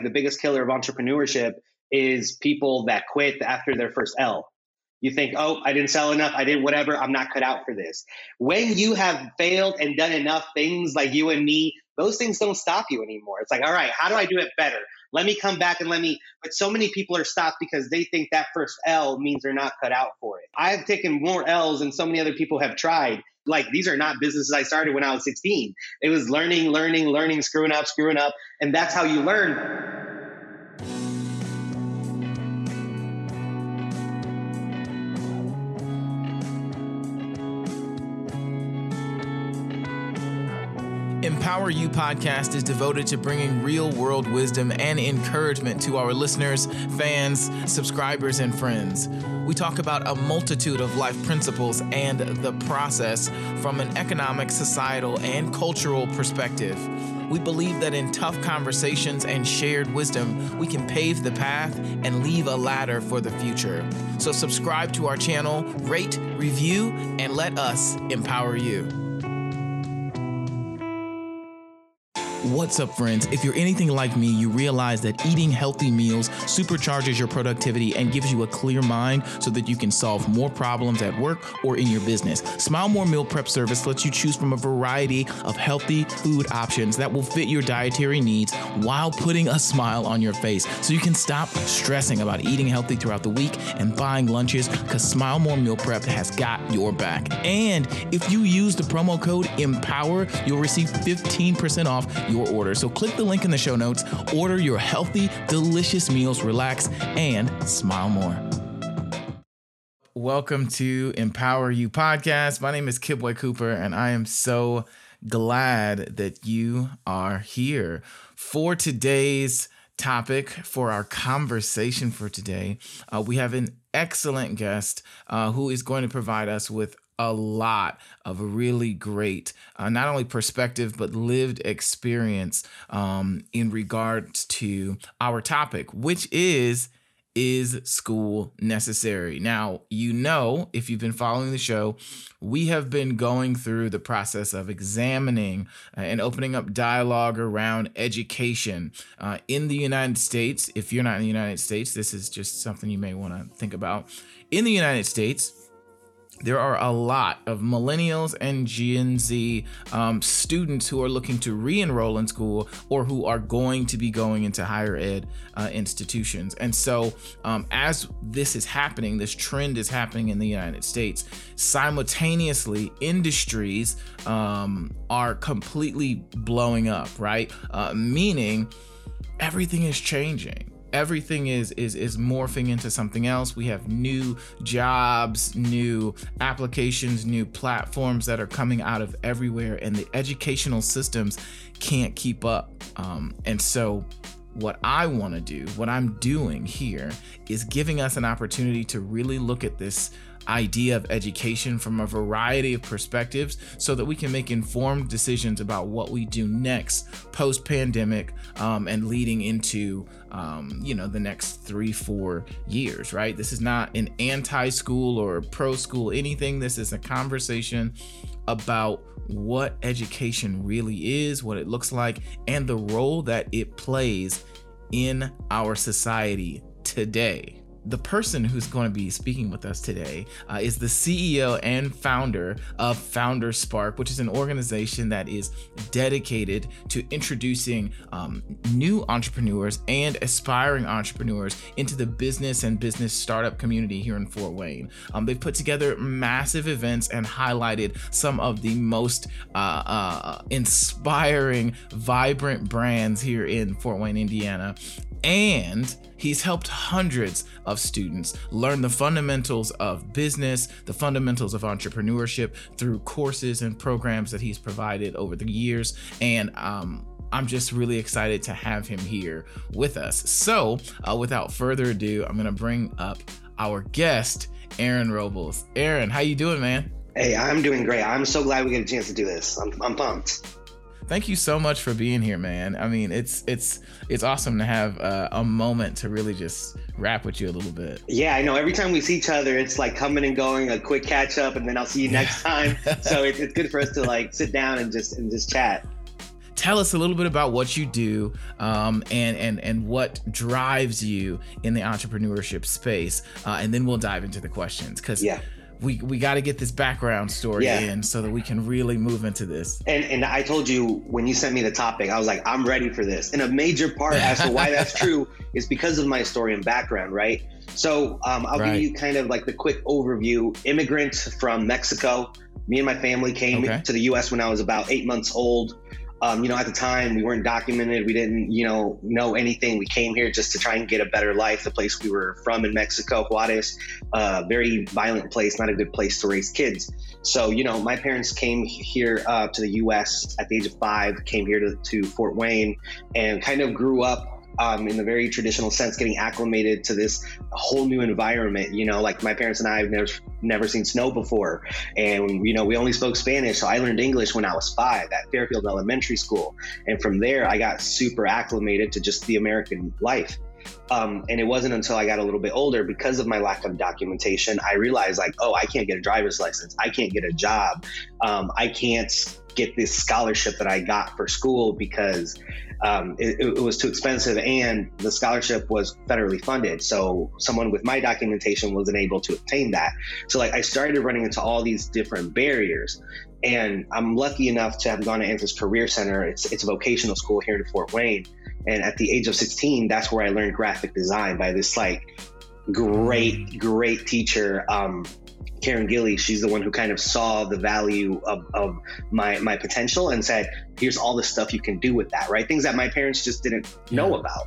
the biggest killer of entrepreneurship is people that quit after their first L. You think, oh, I didn't sell enough. I did whatever. I'm not cut out for this. When you have failed and done enough things like you and me, those things don't stop you anymore. It's like, all right, how do I do it better? Let me come back and let me. But so many people are stopped because they think that first L means they're not cut out for it. I've taken more L's than so many other people have tried. Like these are not businesses I started when I was 16. It was learning, learning, learning, screwing up, screwing up. And that's how you learn. Empower You podcast is devoted to bringing real world wisdom and encouragement to our listeners, fans, subscribers, and friends. We talk about a multitude of life principles and the process from an economic, societal, and cultural perspective. We believe that in tough conversations and shared wisdom, we can pave the path and leave a ladder for the future. So, subscribe to our channel, rate, review, and let us empower you. What's up, friends? If you're anything like me, you realize that eating healthy meals supercharges your productivity and gives you a clear mind so that you can solve more problems at work or in your business. Smile More Meal Prep Service lets you choose from a variety of healthy food options that will fit your dietary needs while putting a smile on your face so you can stop stressing about eating healthy throughout the week and buying lunches because Smile More Meal Prep has got your back. And if you use the promo code EMPOWER, you'll receive 15% off your order. So click the link in the show notes, order your healthy, delicious meals, relax, and smile more. Welcome to Empower You podcast. My name is Kidboy Cooper, and I am so glad that you are here for today's topic for our conversation for today. Uh, we have an excellent guest uh, who is going to provide us with a lot of really great, uh, not only perspective, but lived experience um, in regards to our topic, which is is school necessary? Now, you know, if you've been following the show, we have been going through the process of examining uh, and opening up dialogue around education uh, in the United States. If you're not in the United States, this is just something you may want to think about. In the United States, there are a lot of millennials and Gen Z um, students who are looking to re enroll in school or who are going to be going into higher ed uh, institutions. And so, um, as this is happening, this trend is happening in the United States, simultaneously, industries um, are completely blowing up, right? Uh, meaning everything is changing everything is is is morphing into something else. We have new jobs new applications new platforms that are coming out of everywhere and the educational systems can't keep up. Um, and so what I want to do, what I'm doing here, is giving us an opportunity to really look at this idea of education from a variety of perspectives so that we can make informed decisions about what we do next post pandemic um, and leading into um, you know the next three four years right? This is not an anti-school or pro school anything. This is a conversation about what education really is what it looks like and the role that it plays in our society today the person who's going to be speaking with us today uh, is the CEO and founder of Founder Spark, which is an organization that is dedicated to introducing um, new entrepreneurs and aspiring entrepreneurs into the business and business startup community here in Fort Wayne. Um, they've put together massive events and highlighted some of the most uh, uh, inspiring, vibrant brands here in Fort Wayne, Indiana. And He's helped hundreds of students learn the fundamentals of business, the fundamentals of entrepreneurship through courses and programs that he's provided over the years. And um, I'm just really excited to have him here with us. So, uh, without further ado, I'm going to bring up our guest, Aaron Robles. Aaron, how you doing, man? Hey, I'm doing great. I'm so glad we get a chance to do this. I'm, I'm pumped thank you so much for being here, man. I mean, it's it's it's awesome to have uh, a moment to really just rap with you a little bit. Yeah, I know. Every time we see each other, it's like coming and going, a quick catch up, and then I'll see you next time. so it's, it's good for us to like sit down and just and just chat tell us a little bit about what you do um, and and and what drives you in the entrepreneurship space, uh, and then we'll dive into the questions because yeah we we got to get this background story yeah. in so that we can really move into this. And and I told you when you sent me the topic, I was like, I'm ready for this. And a major part as to why that's true is because of my story and background, right? So um, I'll right. give you kind of like the quick overview. Immigrant from Mexico. Me and my family came okay. to the U.S. when I was about eight months old. Um, you know, at the time we weren't documented. We didn't, you know, know anything. We came here just to try and get a better life. The place we were from in Mexico, Juarez, uh, very violent place, not a good place to raise kids. So, you know, my parents came here uh, to the U.S. at the age of five, came here to, to Fort Wayne, and kind of grew up um, in the very traditional sense, getting acclimated to this whole new environment. You know, like my parents and I have never never seen snow before, and you know we only spoke Spanish, so I learned English when I was five at Fairfield Elementary School, and from there I got super acclimated to just the American life. Um, and it wasn't until I got a little bit older, because of my lack of documentation, I realized like, oh, I can't get a driver's license, I can't get a job, um, I can't get this scholarship that I got for school because um, it, it, was too expensive and the scholarship was federally funded. So someone with my documentation wasn't able to obtain that. So like I started running into all these different barriers. And I'm lucky enough to have gone to Anthis Career Center. It's it's a vocational school here in Fort Wayne. And at the age of 16, that's where I learned graphic design by this like great, great teacher. Um, Karen Gilly, she's the one who kind of saw the value of, of my my potential and said, "Here's all the stuff you can do with that." Right, things that my parents just didn't yeah. know about.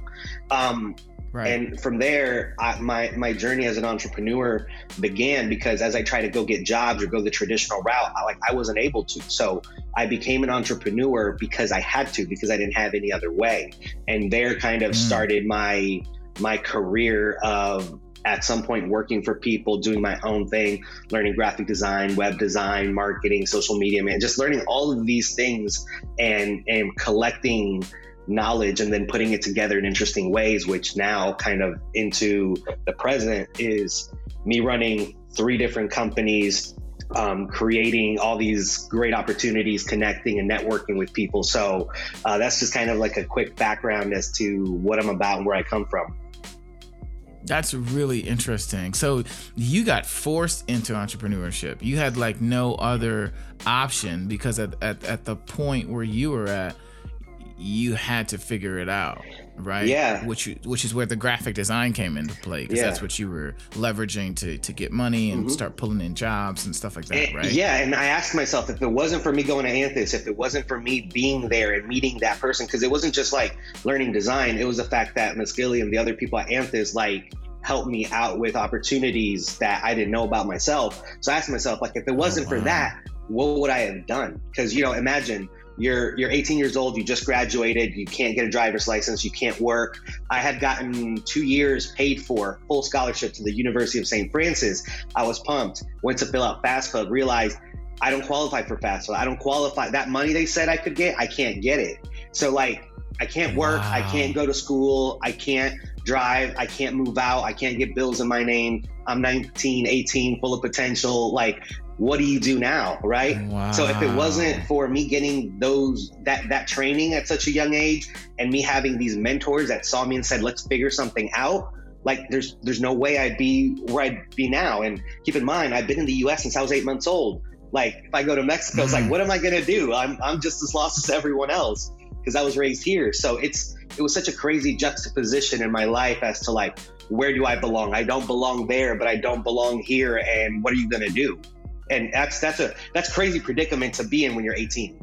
Um, right. And from there, I, my my journey as an entrepreneur began because as I tried to go get jobs or go the traditional route, I, like I wasn't able to. So I became an entrepreneur because I had to because I didn't have any other way. And there kind of mm. started my my career of at some point working for people, doing my own thing, learning graphic design, web design, marketing, social media, man, just learning all of these things and and collecting knowledge and then putting it together in interesting ways, which now kind of into the present is me running three different companies, um, creating all these great opportunities, connecting and networking with people. So uh, that's just kind of like a quick background as to what I'm about and where I come from. That's really interesting. So you got forced into entrepreneurship. You had like no other option because at, at, at the point where you were at, you had to figure it out, right? Yeah. Which which is where the graphic design came into play because yeah. that's what you were leveraging to to get money and mm-hmm. start pulling in jobs and stuff like that, and, right? Yeah, and I asked myself if it wasn't for me going to Anthis, if it wasn't for me being there and meeting that person, because it wasn't just like learning design, it was the fact that Miss Gilly and the other people at Anthis like helped me out with opportunities that I didn't know about myself. So I asked myself, like, if it wasn't oh, wow. for that, what would I have done? Because you know, imagine you're you're 18 years old, you just graduated, you can't get a driver's license, you can't work. I had gotten two years paid for full scholarship to the University of St. Francis. I was pumped. Went to fill out FAFSA, realized I don't qualify for FAFSA. I don't qualify. That money they said I could get, I can't get it. So like, I can't work. Wow. I can't go to school. I can't drive. I can't move out. I can't get bills in my name. I'm 19, 18, full of potential. Like, what do you do now right? Wow. so if it wasn't for me getting those that that training at such a young age and me having these mentors that saw me and said let's figure something out like there's there's no way I'd be where I'd be now. And keep in mind I've been in the US since I was 8 months old. Like if I go to Mexico it's like mm-hmm. what am I going to do? I'm I'm just as lost as everyone else because I was raised here. So it's it was such a crazy juxtaposition in my life as to like where do I belong? I don't belong there but I don't belong here and what are you going to do and that's that's a that's crazy predicament to be in when you're 18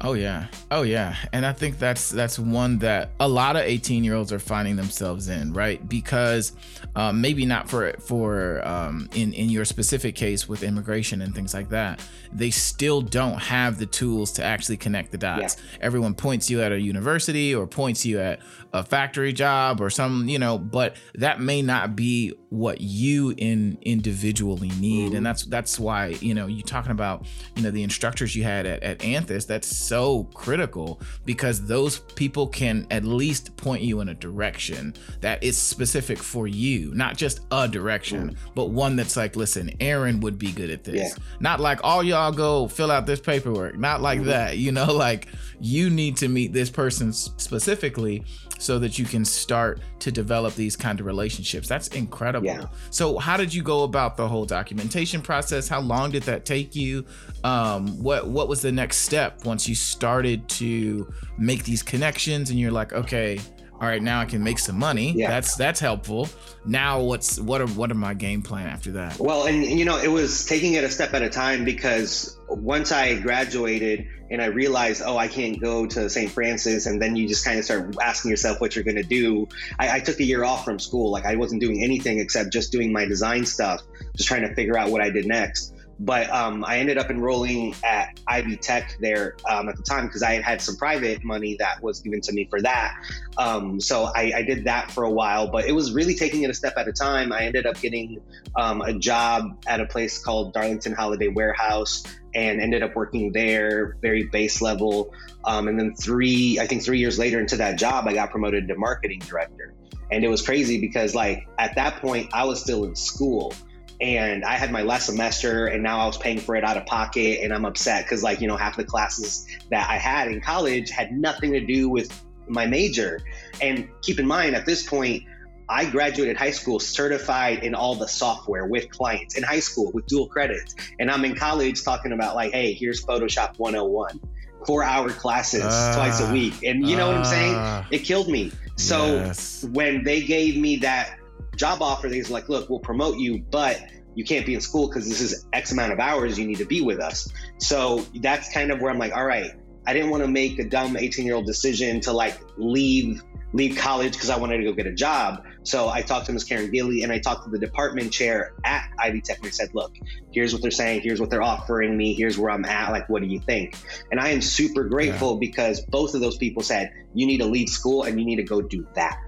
Oh yeah. Oh yeah. And I think that's that's one that a lot of 18 year olds are finding themselves in, right? Because um, maybe not for for um, in in your specific case with immigration and things like that, they still don't have the tools to actually connect the dots. Yeah. Everyone points you at a university or points you at a factory job or some, you know, but that may not be what you in individually need. Mm-hmm. And that's that's why, you know, you talking about, you know, the instructors you had at, at Anthis, that's so critical because those people can at least point you in a direction that is specific for you, not just a direction, mm. but one that's like, listen, Aaron would be good at this. Yeah. Not like all y'all go fill out this paperwork. Not like mm-hmm. that. You know, like you need to meet this person specifically so that you can start to develop these kind of relationships. That's incredible. Yeah. So, how did you go about the whole documentation process? How long did that take you? Um, what What was the next step once you started to make these connections and you're like, okay, all right, now I can make some money. Yeah. That's that's helpful. Now what's what are what are my game plan after that? Well, and you know, it was taking it a step at a time because once I graduated and I realized, oh, I can't go to St. Francis, and then you just kind of start asking yourself what you're going to do. I, I, took a year off from school. Like I wasn't doing anything except just doing my design stuff, just trying to figure out what I did next. But um, I ended up enrolling at Ivy Tech there um, at the time because I had had some private money that was given to me for that. Um, so I, I, did that for a while, but it was really taking it a step at a time. I ended up getting um, a job at a place called Darlington Holiday Warehouse and ended up working there, very base level. Um, and then three, I think three years later into that job, I got promoted to marketing director. And it was crazy because, like, at that point, I was still in school and I had my last semester and now I was paying for it out of pocket and I'm upset because like you know half the classes that I had in college had nothing to do with my major. And keep in mind at this point I graduated high school certified in all the software with clients in high school with dual credits. And I'm in college talking about like hey here's Photoshop 101 four hour classes uh, twice a week. And you know uh, what I'm saying? Ah. it killed me. So yes. when they gave me that job offer is like, look, we'll promote you, but you can't be in school because this is X amount of hours you need to be with us. So that's kind of where I'm like, all right, I didn't want to make a dumb 18 year old decision to like leave leave college because I wanted to go get a job. So I talked to Ms. Karen Gilly and I talked to the department chair at Ivy Tech and I said, look, here's what they're saying, here's what they're offering me, here's where I'm at. Like, what do you think? And I am super grateful yeah. because both of those people said, you need to leave school and you need to go do that.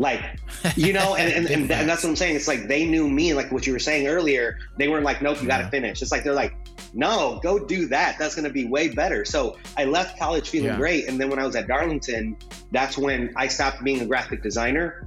Like, you know, and, and, and, and, that's what I'm saying. It's like they knew me, like what you were saying earlier. They weren't like, nope, you got to finish. It's like they're like, no, go do that. That's going to be way better. So I left college feeling yeah. great. And then when I was at Darlington, that's when I stopped being a graphic designer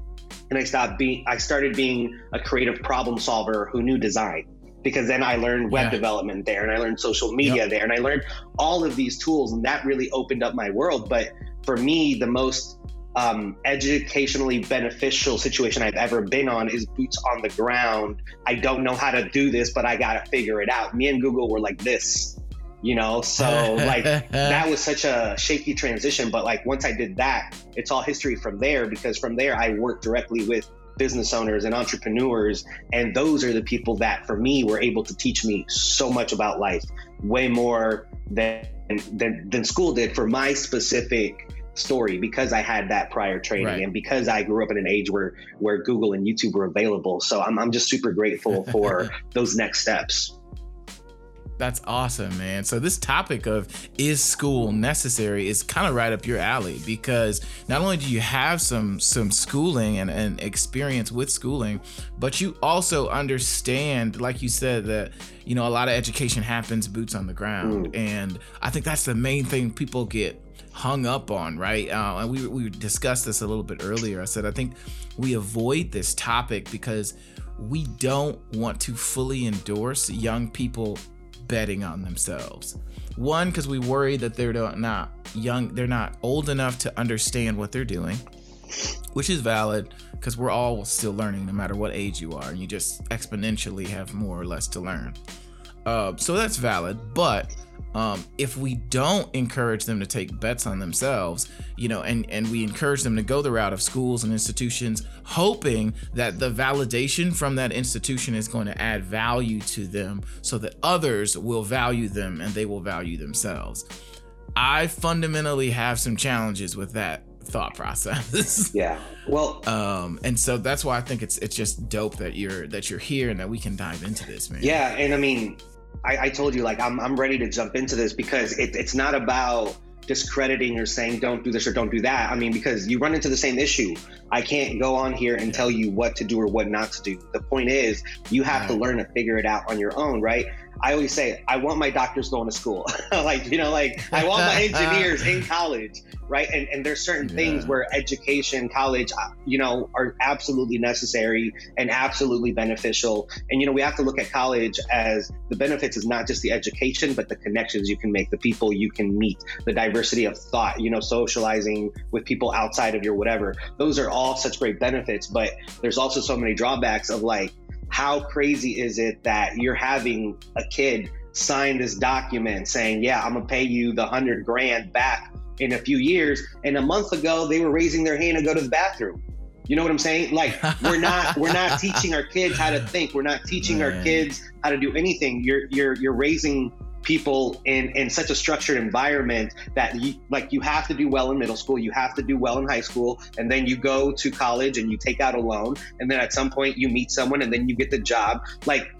and I stopped being, I started being a creative problem solver who knew design because then I learned web yeah. development there and I learned social media yep. there and I learned all of these tools and that really opened up my world. But for me, the most um, educationally beneficial situation I've ever been on is boots on the ground. I don't know how to do this, but I got to figure it out. Me and Google were like this, you know? So, like, that was such a shaky transition. But, like, once I did that, it's all history from there because from there, I worked directly with business owners and entrepreneurs. And those are the people that, for me, were able to teach me so much about life, way more than, than, than school did for my specific story because I had that prior training right. and because I grew up in an age where where Google and YouTube were available. So I'm I'm just super grateful for those next steps. That's awesome, man. So this topic of is school necessary is kind of right up your alley because not only do you have some some schooling and, and experience with schooling, but you also understand, like you said, that you know a lot of education happens boots on the ground, mm. and I think that's the main thing people get hung up on, right? Uh, and we we discussed this a little bit earlier. I said I think we avoid this topic because we don't want to fully endorse young people betting on themselves. One, because we worry that they're not young, they're not old enough to understand what they're doing, which is valid because we're all still learning no matter what age you are, and you just exponentially have more or less to learn. Uh, so that's valid, but um, if we don't encourage them to take bets on themselves, you know, and and we encourage them to go the route of schools and institutions, hoping that the validation from that institution is going to add value to them, so that others will value them and they will value themselves. I fundamentally have some challenges with that thought process. yeah. Well, um, and so that's why I think it's it's just dope that you're that you're here and that we can dive into this, man. Yeah, and I mean, I, I told you like I'm I'm ready to jump into this because it, it's not about discrediting or saying don't do this or don't do that. I mean, because you run into the same issue. I can't go on here and tell you what to do or what not to do. The point is, you have to learn to figure it out on your own, right? I always say, I want my doctors going to school. like, you know, like I want my engineers in college, right? And, and there's certain yeah. things where education, college, uh, you know, are absolutely necessary and absolutely beneficial. And, you know, we have to look at college as the benefits is not just the education, but the connections you can make, the people you can meet, the diversity of thought, you know, socializing with people outside of your whatever. Those are all such great benefits, but there's also so many drawbacks of like, how crazy is it that you're having a kid sign this document saying, yeah, I'm gonna pay you the hundred grand back in a few years. And a month ago, they were raising their hand to go to the bathroom. You know what I'm saying? Like we're not we're not teaching our kids how to think. We're not teaching Man. our kids how to do anything. You're you're you're raising people in in such a structured environment that you like you have to do well in middle school you have to do well in high school and then you go to college and you take out a loan and then at some point you meet someone and then you get the job like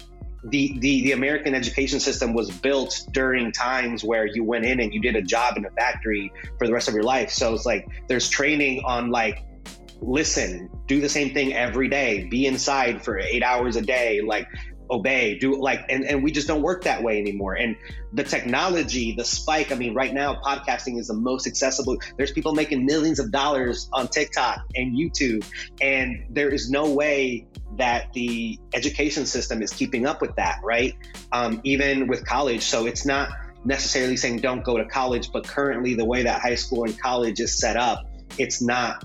the, the the American education system was built during times where you went in and you did a job in a factory for the rest of your life. So it's like there's training on like listen, do the same thing every day, be inside for eight hours a day, like obey do like and, and we just don't work that way anymore. And the technology the spike i mean right now podcasting is the most accessible. There's people making millions of dollars on tiktok and youtube and there is no way that the education system is keeping up with that right? Um, even with college. So it's not necessarily saying don't go to college but currently the way that high school and college is set up it's not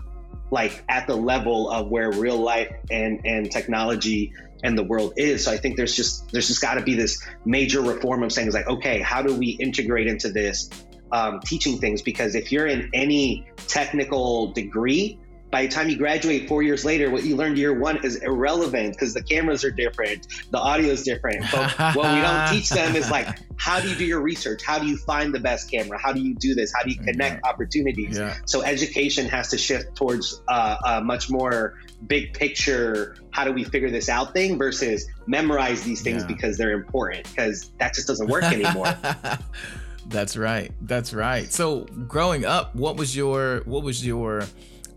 like at the level of where real life and and technology and the world is. So I think there's just there's just got to be this major reform of saying like, okay, how do we integrate into this um, teaching things? Because if you're in any technical degree, by the time you graduate four years later, what you learned year one is irrelevant because the cameras are different, the audio is different. But what we don't teach them is like, how do you do your research? How do you find the best camera? How do you do this? How do you connect yeah. opportunities? Yeah. So education has to shift towards uh, a much more big picture. How do we figure this out thing versus memorize these things yeah. because they're important because that just doesn't work anymore. That's right. That's right. So growing up, what was your what was your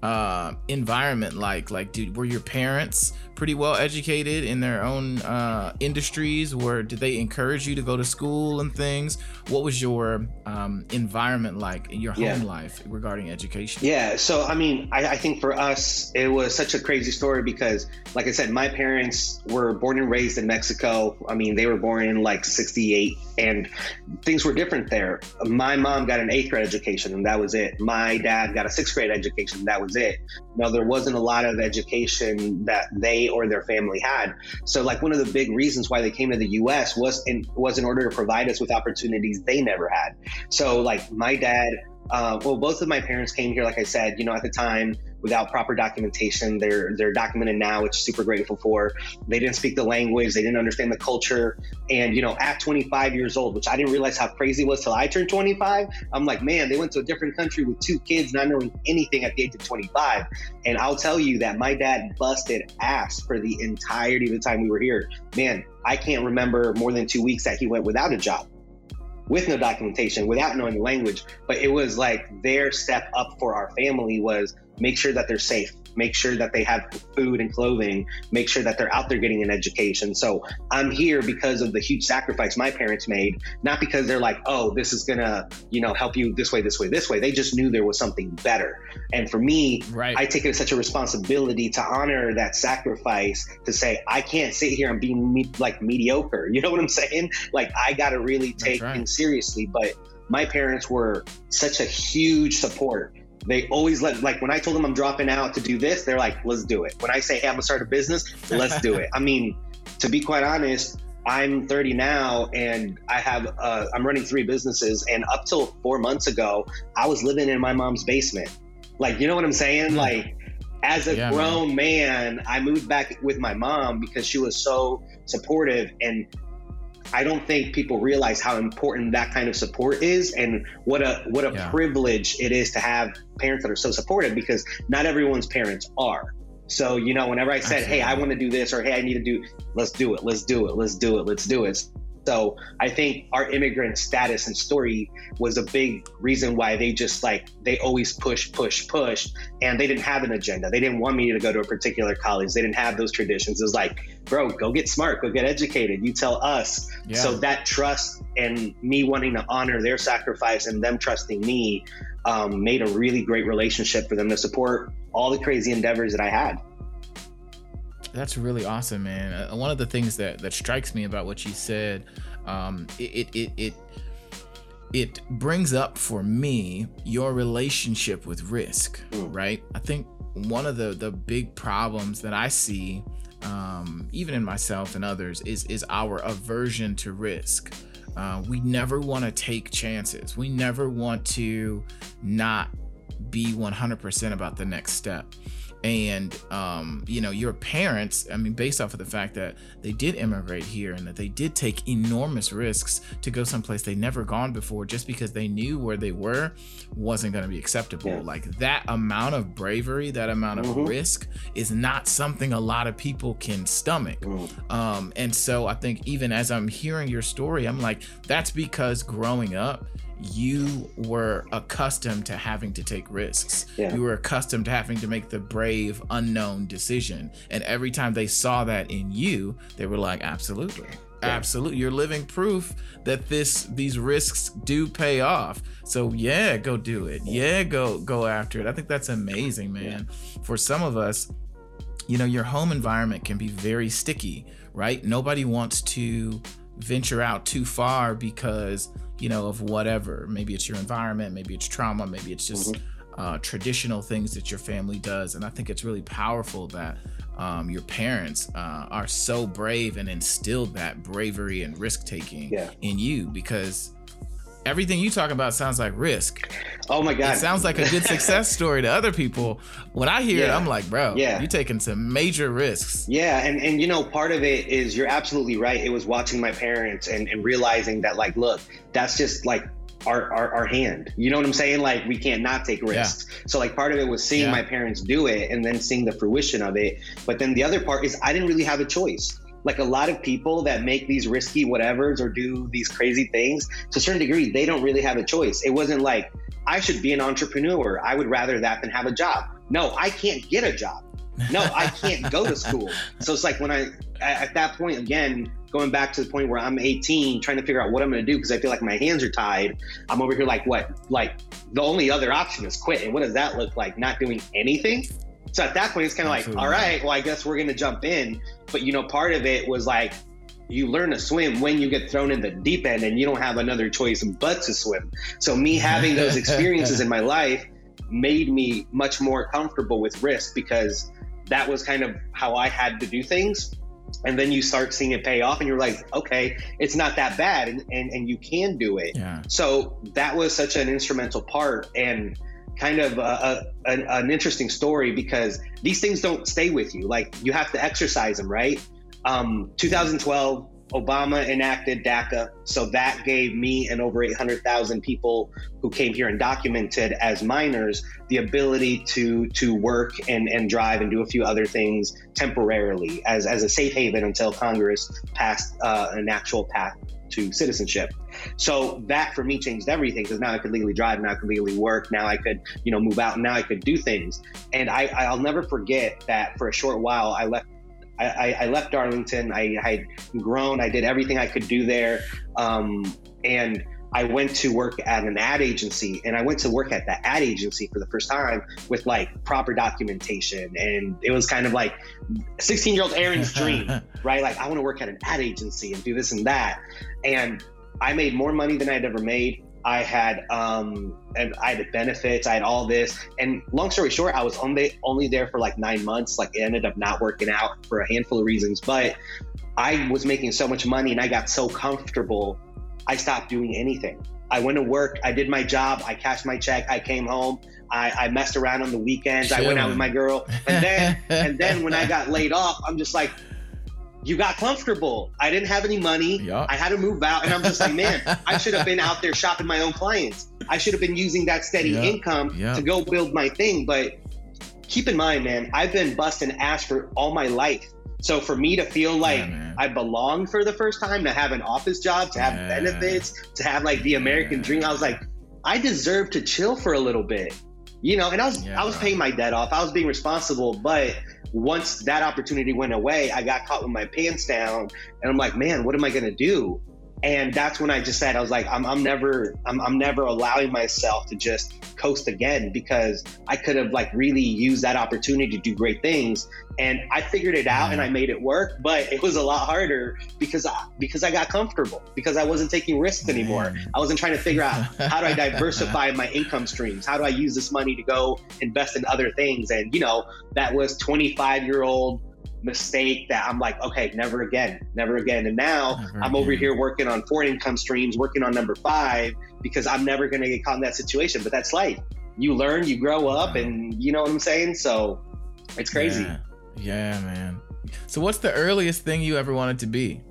uh, environment like? Like, dude, were your parents pretty well educated in their own uh, industries? Where did they encourage you to go to school and things? What was your um, environment like in your home yeah. life regarding education? Yeah, so I mean, I, I think for us, it was such a crazy story because, like I said, my parents were born and raised in Mexico. I mean, they were born in like 68 and things were different there. My mom got an eighth grade education and that was it. My dad got a sixth grade education. That was it. You know, there wasn't a lot of education that they or their family had. So, like one of the big reasons why they came to the U.S. was in was in order to provide us with opportunities they never had. So, like my dad, uh, well, both of my parents came here. Like I said, you know, at the time without proper documentation. They're they're documented now, which is super grateful for. They didn't speak the language, they didn't understand the culture, and you know, at 25 years old, which I didn't realize how crazy it was till I turned 25. I'm like, man, they went to a different country with two kids, not knowing anything at the age of 25. And I'll tell you that my dad busted ass for the entirety of the time we were here. Man, I can't remember more than two weeks that he went without a job with no documentation, without knowing the language. But it was like their step up for our family was make sure that they're safe make sure that they have food and clothing, make sure that they're out there getting an education. So I'm here because of the huge sacrifice my parents made, not because they're like, oh, this is gonna, you know, help you this way, this way, this way. They just knew there was something better. And for me, right. I take it as such a responsibility to honor that sacrifice to say, I can't sit here and be me- like mediocre. You know what I'm saying? Like I gotta really take right. things seriously. But my parents were such a huge support they always let like when I told them I'm dropping out to do this, they're like, let's do it. When I say, hey, I'm gonna start a business, let's do it. I mean, to be quite honest, I'm 30 now and I have uh, I'm running three businesses and up till four months ago, I was living in my mom's basement. Like, you know what I'm saying? Mm. Like as a yeah, grown man. man, I moved back with my mom because she was so supportive and I don't think people realize how important that kind of support is and what a what a yeah. privilege it is to have parents that are so supportive because not everyone's parents are. So, you know, whenever I said, Absolutely. "Hey, I want to do this," or "Hey, I need to do," let's do it, let's do it, let's do it, let's do it. So I think our immigrant status and story was a big reason why they just like they always push, push, push, and they didn't have an agenda. They didn't want me to go to a particular college. They didn't have those traditions. It was like, bro, go get smart, go get educated. You tell us. Yeah. So that trust and me wanting to honor their sacrifice and them trusting me um, made a really great relationship for them to support all the crazy endeavors that I had. That's really awesome, man. Uh, one of the things that that strikes me about what you said, um, it, it it it it brings up for me your relationship with risk, mm. right? I think one of the the big problems that I see, um, even in myself and others, is is our aversion to risk. Uh, we never want to take chances. We never want to not be 100% about the next step and um, you know your parents i mean based off of the fact that they did immigrate here and that they did take enormous risks to go someplace they'd never gone before just because they knew where they were wasn't going to be acceptable yeah. like that amount of bravery that amount of mm-hmm. risk is not something a lot of people can stomach mm. um, and so i think even as i'm hearing your story i'm like that's because growing up you were accustomed to having to take risks. Yeah. You were accustomed to having to make the brave, unknown decision. And every time they saw that in you, they were like, absolutely. Yeah. Absolutely. You're living proof that this these risks do pay off. So yeah, go do it. Yeah, go go after it. I think that's amazing, man. Yeah. For some of us, you know, your home environment can be very sticky, right? Nobody wants to venture out too far because you know, of whatever. Maybe it's your environment, maybe it's trauma, maybe it's just mm-hmm. uh, traditional things that your family does. And I think it's really powerful that um, your parents uh, are so brave and instilled that bravery and risk taking yeah. in you because everything you talk about sounds like risk. Oh my god, it sounds like a good success story to other people. When I hear yeah. it, I'm like, bro, yeah, you're taking some major risks. Yeah, and and you know, part of it is you're absolutely right. It was watching my parents and, and realizing that, like, look, that's just like our, our, our hand. You know what I'm saying? Like we can't not take risks. Yeah. So like part of it was seeing yeah. my parents do it and then seeing the fruition of it. But then the other part is I didn't really have a choice like a lot of people that make these risky whatevers or do these crazy things to a certain degree they don't really have a choice. It wasn't like i should be an entrepreneur. I would rather that than have a job. No i can't get a job. No i can't go to school. So it's like when i at that point again going back to the point where i'm 18 trying to figure out what i'm going to do because i feel like my hands are tied. I'm over here like what like the only other option is quit and what does that look like? Not doing anything so at that point, it's kind of like, all right, well, I guess we're going to jump in. But, you know, part of it was like, you learn to swim when you get thrown in the deep end and you don't have another choice but to swim. So, me having those experiences in my life made me much more comfortable with risk because that was kind of how I had to do things. And then you start seeing it pay off, and you're like, okay, it's not that bad, and, and, and you can do it. Yeah. So, that was such an instrumental part. And kind of a, a, an interesting story because these things don't stay with you. Like you have to exercise them, right? Um, 2012, Obama enacted DACA, so that gave me and over 800,000 people who came here undocumented as minors the ability to to work and, and drive and do a few other things temporarily as, as a safe haven until Congress passed uh, an actual path to citizenship. So that for me changed everything because now I could legally drive, now I could legally work, now I could, you know, move out, now I could do things. And I, I'll never forget that for a short while I left I, I, left Darlington. I had grown. I did everything I could do there. Um, and I went to work at an ad agency and I went to work at the ad agency for the first time with like proper documentation. And it was kind of like 16 year old Aaron's dream, right? Like, I want to work at an ad agency and do this and that. And I made more money than I'd ever made. I had um and I had benefits, I had all this. And long story short, I was only only there for like nine months. Like it ended up not working out for a handful of reasons. But I was making so much money and I got so comfortable I stopped doing anything. I went to work, I did my job, I cashed my check, I came home, I, I messed around on the weekends, Chilling. I went out with my girl, and then and then when I got laid off, I'm just like, you got comfortable. I didn't have any money. Yep. I had to move out, and I'm just like, man, I should have been out there shopping my own clients. I should have been using that steady yep. income yep. to go build my thing. But keep in mind, man, I've been busting ass for all my life So for me to feel like yeah, I belong for the first time, to have an office job, to have yeah. benefits, to have like the American yeah. dream, I was like, I deserve to chill for a little bit. You know, and I was I was paying my debt off. I was being responsible, but once that opportunity went away, I got caught with my pants down and I'm like, man, what am I gonna do? And that's when I just said I was like I'm, I'm never I'm, I'm never allowing myself to just coast again because I could have like really used that opportunity to do great things. And I figured it out and I made it work but it was a lot harder because I, because I got comfortable because I wasn't taking risks anymore. I wasn't trying to figure out how do I diversify my income streams? How do I use this money to go invest in other things? And you know that was 25 year old mistake that I'm like, okay, never again, never again. And now never I'm again. over here working on foreign income streams, working on number five, because I'm never going to get caught in that situation. But that's life. You learn, you grow up, and you know what I'm saying? So it's crazy. Yeah. yeah, man. So, what's the earliest thing you ever wanted to be?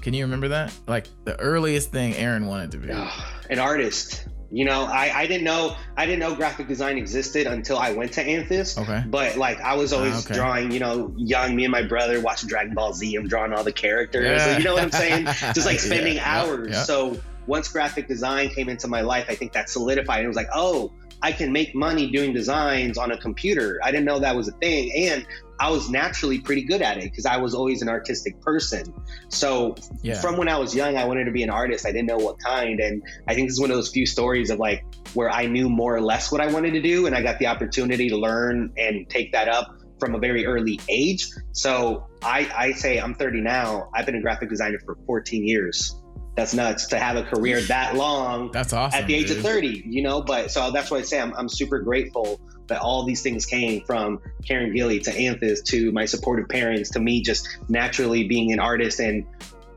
Can you remember that? Like the earliest thing Aaron wanted to be? Ah, an artist. You know, I, I didn't know I didn't know graphic design existed until I went to Anthis. Okay. But like I was always uh, okay. drawing, you know, young me and my brother watching Dragon Ball Z. I'm drawing all the characters. Yeah. you know what I'm saying? Just like spending yeah, hours. Yeah, so once graphic design came into my life, I think that solidified. It was like, oh, I can make money doing designs on a computer. I didn't know that was a thing. And I was naturally pretty good at it because I was always an artistic person. So yeah. from when I was young, I wanted to be an artist. I didn't know what kind. And I think this is one of those few stories of like where I knew more or less what I wanted to do. And I got the opportunity to learn and take that up from a very early age. So I, I say I'm 30 now. I've been a graphic designer for 14 years that's nuts to have a career that long. That's awesome. At the age dude. of 30, you know, but so that's why I say I'm, I'm super grateful that all these things came from Karen Gilly to Anthis to my supportive parents to me just naturally being an artist. And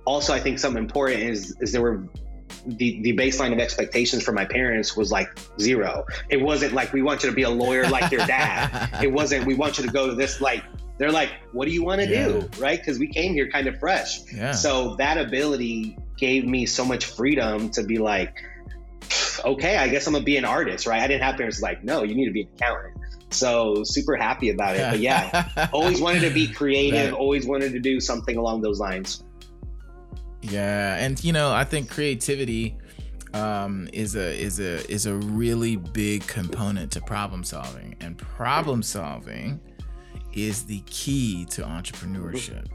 also, I think something important is, is there were the, the baseline of expectations for my parents was like zero. It wasn't like we want you to be a lawyer like your dad. it wasn't we want you to go to this like they're like, what do you want to yeah. do? Right? Because we came here kind of fresh. Yeah. So that ability gave me so much freedom to be like, okay, I guess I'm gonna be an artist, right? I didn't have parents like, no, you need to be an accountant. So super happy about it. But yeah, always wanted to be creative, that, always wanted to do something along those lines. Yeah, and you know, I think creativity um, is a is a is a really big component to problem solving, and problem solving is the key to entrepreneurship.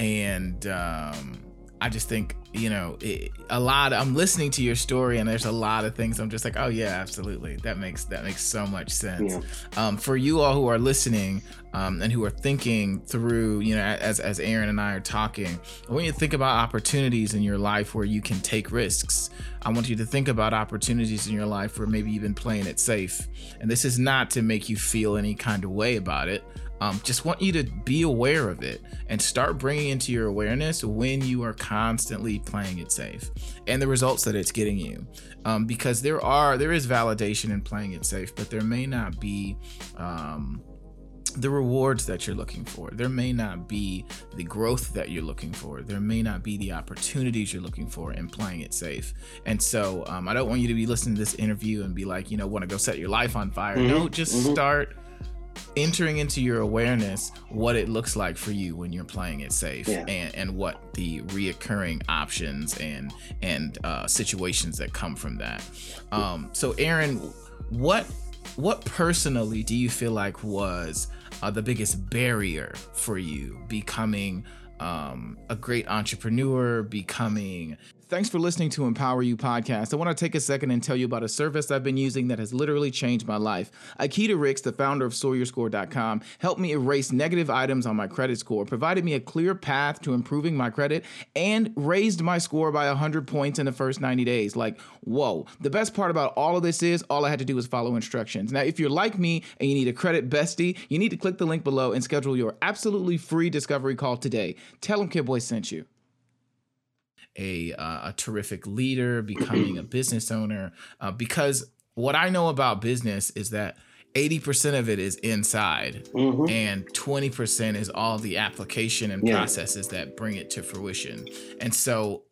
And um, I just think you know it, a lot. I'm listening to your story, and there's a lot of things I'm just like, oh yeah, absolutely. That makes that makes so much sense. Yeah. Um, for you all who are listening um, and who are thinking through, you know, as as Aaron and I are talking, I want you to think about opportunities in your life where you can take risks, I want you to think about opportunities in your life where maybe you've been playing it safe. And this is not to make you feel any kind of way about it. Um, just want you to be aware of it and start bringing into your awareness when you are constantly playing it safe and the results that it's getting you. Um, because there are there is validation in playing it safe, but there may not be. Um, the rewards that you're looking for. There may not be the growth that you're looking for. There may not be the opportunities you're looking for in playing it safe. And so um, I don't want you to be listening to this interview and be like, you know, want to go set your life on fire. Mm-hmm. No, just mm-hmm. start entering into your awareness what it looks like for you when you're playing it safe yeah. and, and what the reoccurring options and and uh, situations that come from that um, so aaron what what personally do you feel like was uh, the biggest barrier for you becoming um, a great entrepreneur becoming Thanks for listening to Empower You podcast. I want to take a second and tell you about a service I've been using that has literally changed my life. Akita Ricks, the founder of SawyerScore.com, helped me erase negative items on my credit score, provided me a clear path to improving my credit, and raised my score by 100 points in the first 90 days. Like, whoa. The best part about all of this is all I had to do was follow instructions. Now, if you're like me and you need a credit bestie, you need to click the link below and schedule your absolutely free discovery call today. Tell them Kid Boy sent you a uh, a terrific leader, becoming a business owner. Uh, because what I know about business is that 80% of it is inside mm-hmm. and 20% is all the application and yeah. processes that bring it to fruition. And so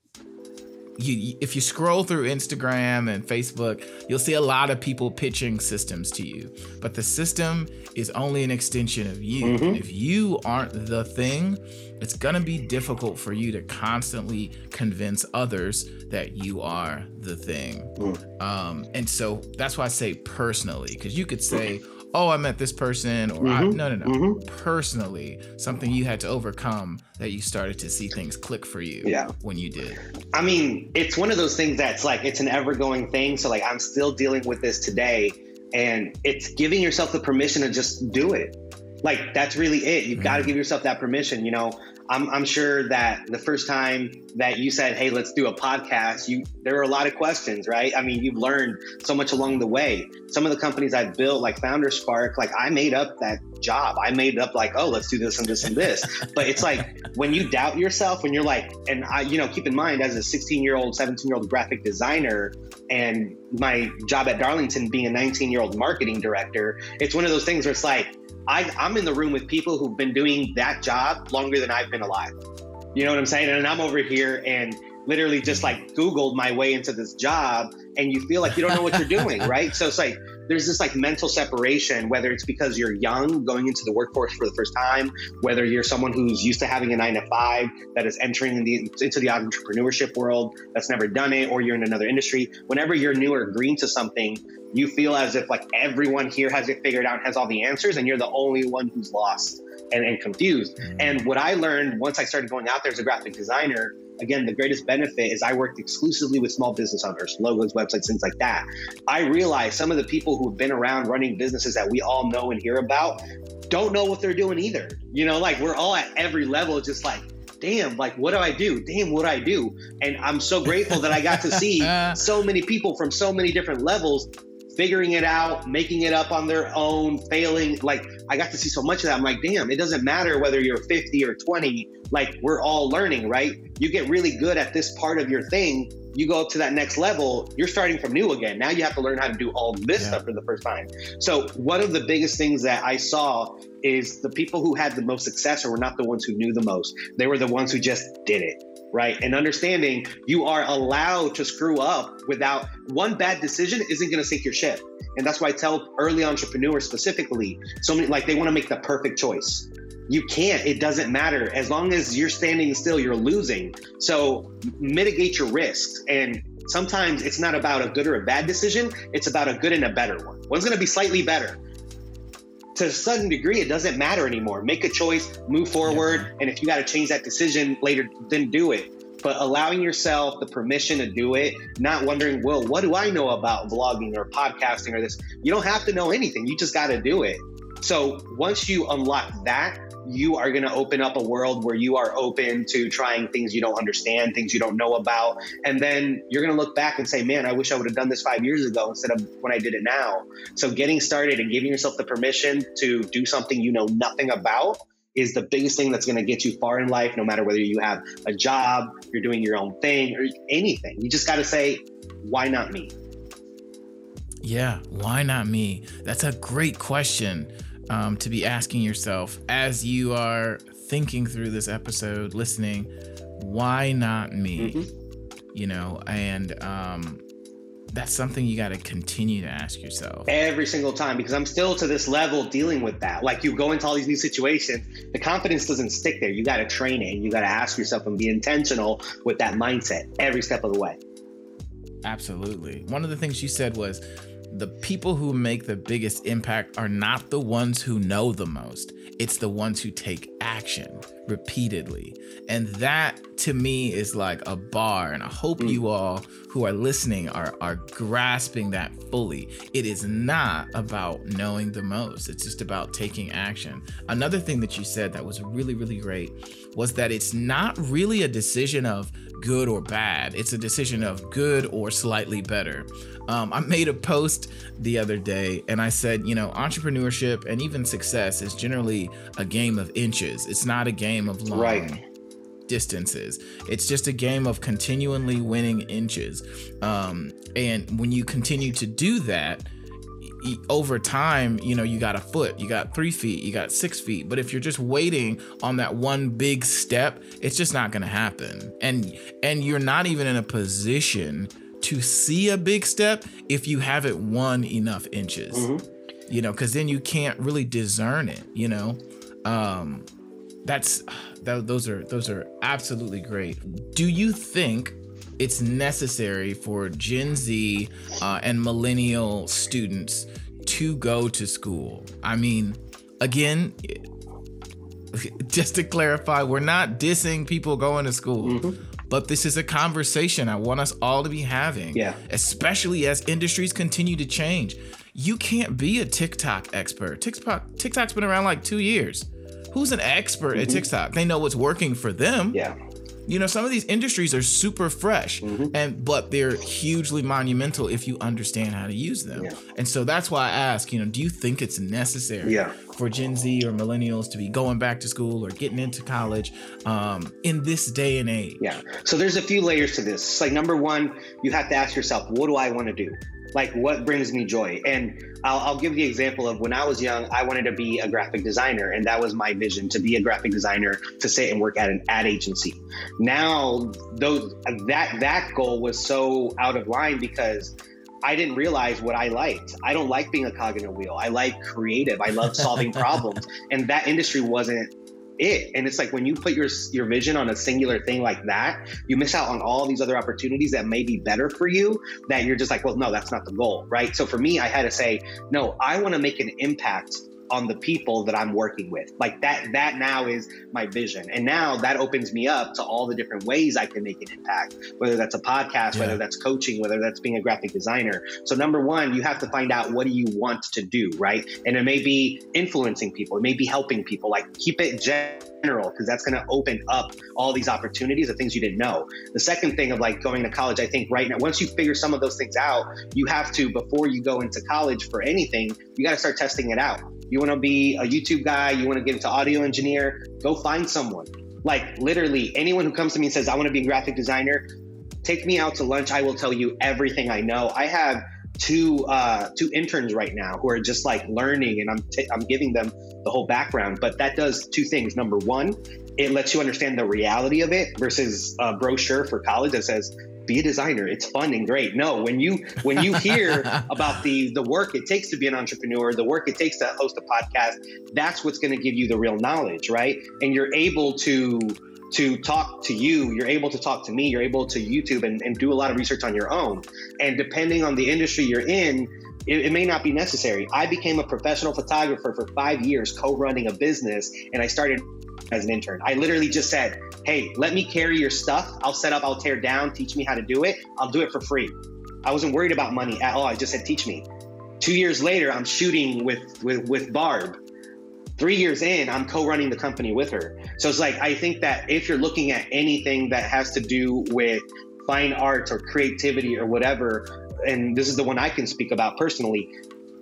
you if you scroll through Instagram and Facebook, you'll see a lot of people pitching systems to you. But the system is only an extension of you. Mm-hmm. If you aren't the thing, it's going to be difficult for you to constantly convince others that you are the thing. Mm. Um, and so that's why I say personally, because you could say, oh, I met this person, or mm-hmm. I, no, no, no. Mm-hmm. Personally, something you had to overcome that you started to see things click for you yeah. when you did. I mean, it's one of those things that's like, it's an ever going thing. So, like, I'm still dealing with this today, and it's giving yourself the permission to just do it. Like, that's really it. You've mm-hmm. got to give yourself that permission. You know, I'm, I'm sure that the first time that you said, "Hey, let's do a podcast," you there were a lot of questions, right? I mean, you've learned so much along the way. Some of the companies I built, like Founder Spark, like I made up that job. I made up like, "Oh, let's do this and this and this." but it's like when you doubt yourself, when you're like, and I, you know, keep in mind as a 16 year old, 17 year old graphic designer, and my job at Darlington being a 19 year old marketing director, it's one of those things where it's like I, I'm in the room with people who've been doing that job longer than I've been alive. You know what I'm saying? And I'm over here and literally just like Googled my way into this job, and you feel like you don't know what you're doing, right? So it's like there's this like mental separation, whether it's because you're young, going into the workforce for the first time, whether you're someone who's used to having a nine to five that is entering in the, into the entrepreneurship world that's never done it, or you're in another industry. Whenever you're new or green to something, you feel as if like everyone here has it figured out, has all the answers, and you're the only one who's lost and, and confused. Mm-hmm. And what I learned once I started going out there as a graphic designer, again, the greatest benefit is I worked exclusively with small business owners, logos, websites, things like that. I realized some of the people who have been around running businesses that we all know and hear about don't know what they're doing either. You know, like we're all at every level, just like, damn, like what do I do? Damn, what do I do? And I'm so grateful that I got to see so many people from so many different levels figuring it out, making it up on their own, failing. Like I got to see so much of that. I'm like, damn, it doesn't matter whether you're 50 or 20. Like we're all learning, right? You get really good at this part of your thing. You go up to that next level, you're starting from new again. Now you have to learn how to do all this yeah. stuff for the first time. So, one of the biggest things that I saw is the people who had the most success or were not the ones who knew the most. They were the ones who just did it right? And understanding you are allowed to screw up without one bad decision isn't going to sink your ship. And that's why I tell early entrepreneurs specifically, so many like they want to make the perfect choice. You can't. It doesn't matter. As long as you're standing still, you're losing. So mitigate your risks. And sometimes it's not about a good or a bad decision, it's about a good and a better one. One's going to be slightly better to a certain degree, it doesn't matter anymore. Make a choice, move forward, yeah. and if you got to change that decision later, then do it. But allowing yourself the permission to do it, not wondering, well, what do I know about vlogging or podcasting or this? You don't have to know anything. You just got to do it. So once you unlock that, you are going to open up a world where you are open to trying things you don't understand, things you don't know about. And then you're going to look back and say, man, I wish I would have done this five years ago instead of when I did it now. So getting started and giving yourself the permission to do something you know nothing about is the biggest thing that's going to get you far in life, no matter whether you have a job, you're doing your own thing, or anything. You just got to say, why not me? Yeah, why not me? That's a great question um, to be asking yourself as you are thinking through this episode, listening, why not me? Mm-hmm. You know, and um, that's something you got to continue to ask yourself every single time because I'm still to this level dealing with that. Like you go into all these new situations, the confidence doesn't stick there. You got to train it. You got to ask yourself and be intentional with that mindset every step of the way. Absolutely. One of the things you said was the people who make the biggest impact are not the ones who know the most. It's the ones who take action repeatedly. And that to me is like a bar. And I hope mm. you all who are listening are, are grasping that fully. It is not about knowing the most, it's just about taking action. Another thing that you said that was really, really great was that it's not really a decision of good or bad. It's a decision of good or slightly better. Um, I made a post the other day and I said, you know, entrepreneurship and even success is generally a game of inches. It's not a game of long right. distances. It's just a game of continually winning inches. Um, and when you continue to do that, over time, you know, you got a foot, you got three feet, you got six feet. But if you're just waiting on that one big step, it's just not going to happen. And and you're not even in a position to see a big step if you haven't won enough inches. Mm-hmm. You know, because then you can't really discern it. You know, um, that's that, those are those are absolutely great. Do you think? It's necessary for Gen Z uh, and millennial students to go to school. I mean, again, just to clarify, we're not dissing people going to school. Mm-hmm. But this is a conversation I want us all to be having. Yeah. Especially as industries continue to change. You can't be a TikTok expert. TikTok TikTok's been around like two years. Who's an expert mm-hmm. at TikTok? They know what's working for them. Yeah. You know, some of these industries are super fresh, mm-hmm. and but they're hugely monumental if you understand how to use them. Yeah. And so that's why I ask, you know, do you think it's necessary yeah. For Gen Z or millennials to be going back to school or getting into college um, in this day and age? Yeah. So there's a few layers to this. Like number one, you have to ask yourself, what do I want to do? like what brings me joy and I'll, I'll, give the example of when i was young i wanted to be a graphic designer and that was my vision to be a graphic designer to sit and work at an ad agency now those that that goal was so out of line because I didn't realize what I liked. I don't like being a cog in a wheel. I like creative. I love solving problems. And that industry wasn't it. And it's like when you put your your vision on a singular thing like that, you miss out on all these other opportunities that may be better for you. That you're just like, well, no, that's not the goal, right? So for me, I had to say, no, I want to make an impact on the people that I'm working with. Like that, that now is my vision. And now that opens me up to all the different ways I can make an impact, whether that's a podcast, yeah. whether that's coaching, whether that's being a graphic designer. So number one, you have to find out what do you want to do, right? And it may be influencing people, it may be helping people. Like keep it general because that's going to open up all these opportunities of things you didn't know. The second thing of like going to college, I think right now, once you figure some of those things out, you have to, before you go into college for anything, you got to start testing it out. You want to be a YouTube guy, you want to get into audio engineer, go find someone. Like literally anyone who comes to me and says, I want to be a graphic designer, take me out to lunch. I will tell you everything I know. I have two uh, two interns right now who are just like learning, and I'm t- I'm giving them the whole background. But that does two things. Number one, it lets you understand the reality of it versus a brochure for college that says be a designer it's fun and great no when you when you hear about the the work it takes to be an entrepreneur the work it takes to host a podcast that's what's going to give you the real knowledge right and you're able to to talk to you you're able to talk to me you're able to youtube and, and do a lot of research on your own and depending on the industry you're in it, it, may not be necessary. I became a professional photographer for five years, co running a business, and I started as an intern. I literally just said, hey, let me carry your stuff. I'll set up, I'll tear down, teach me how to do it. I'll do it for free. I wasn't worried about money at all. I just said, teach me. Two years later, I'm shooting with, with, with Barb. Three years in, I'm co running the company with her. So it's like, I think that if you're looking at anything that has to do with fine arts or creativity or whatever, and this is the one I can speak about personally,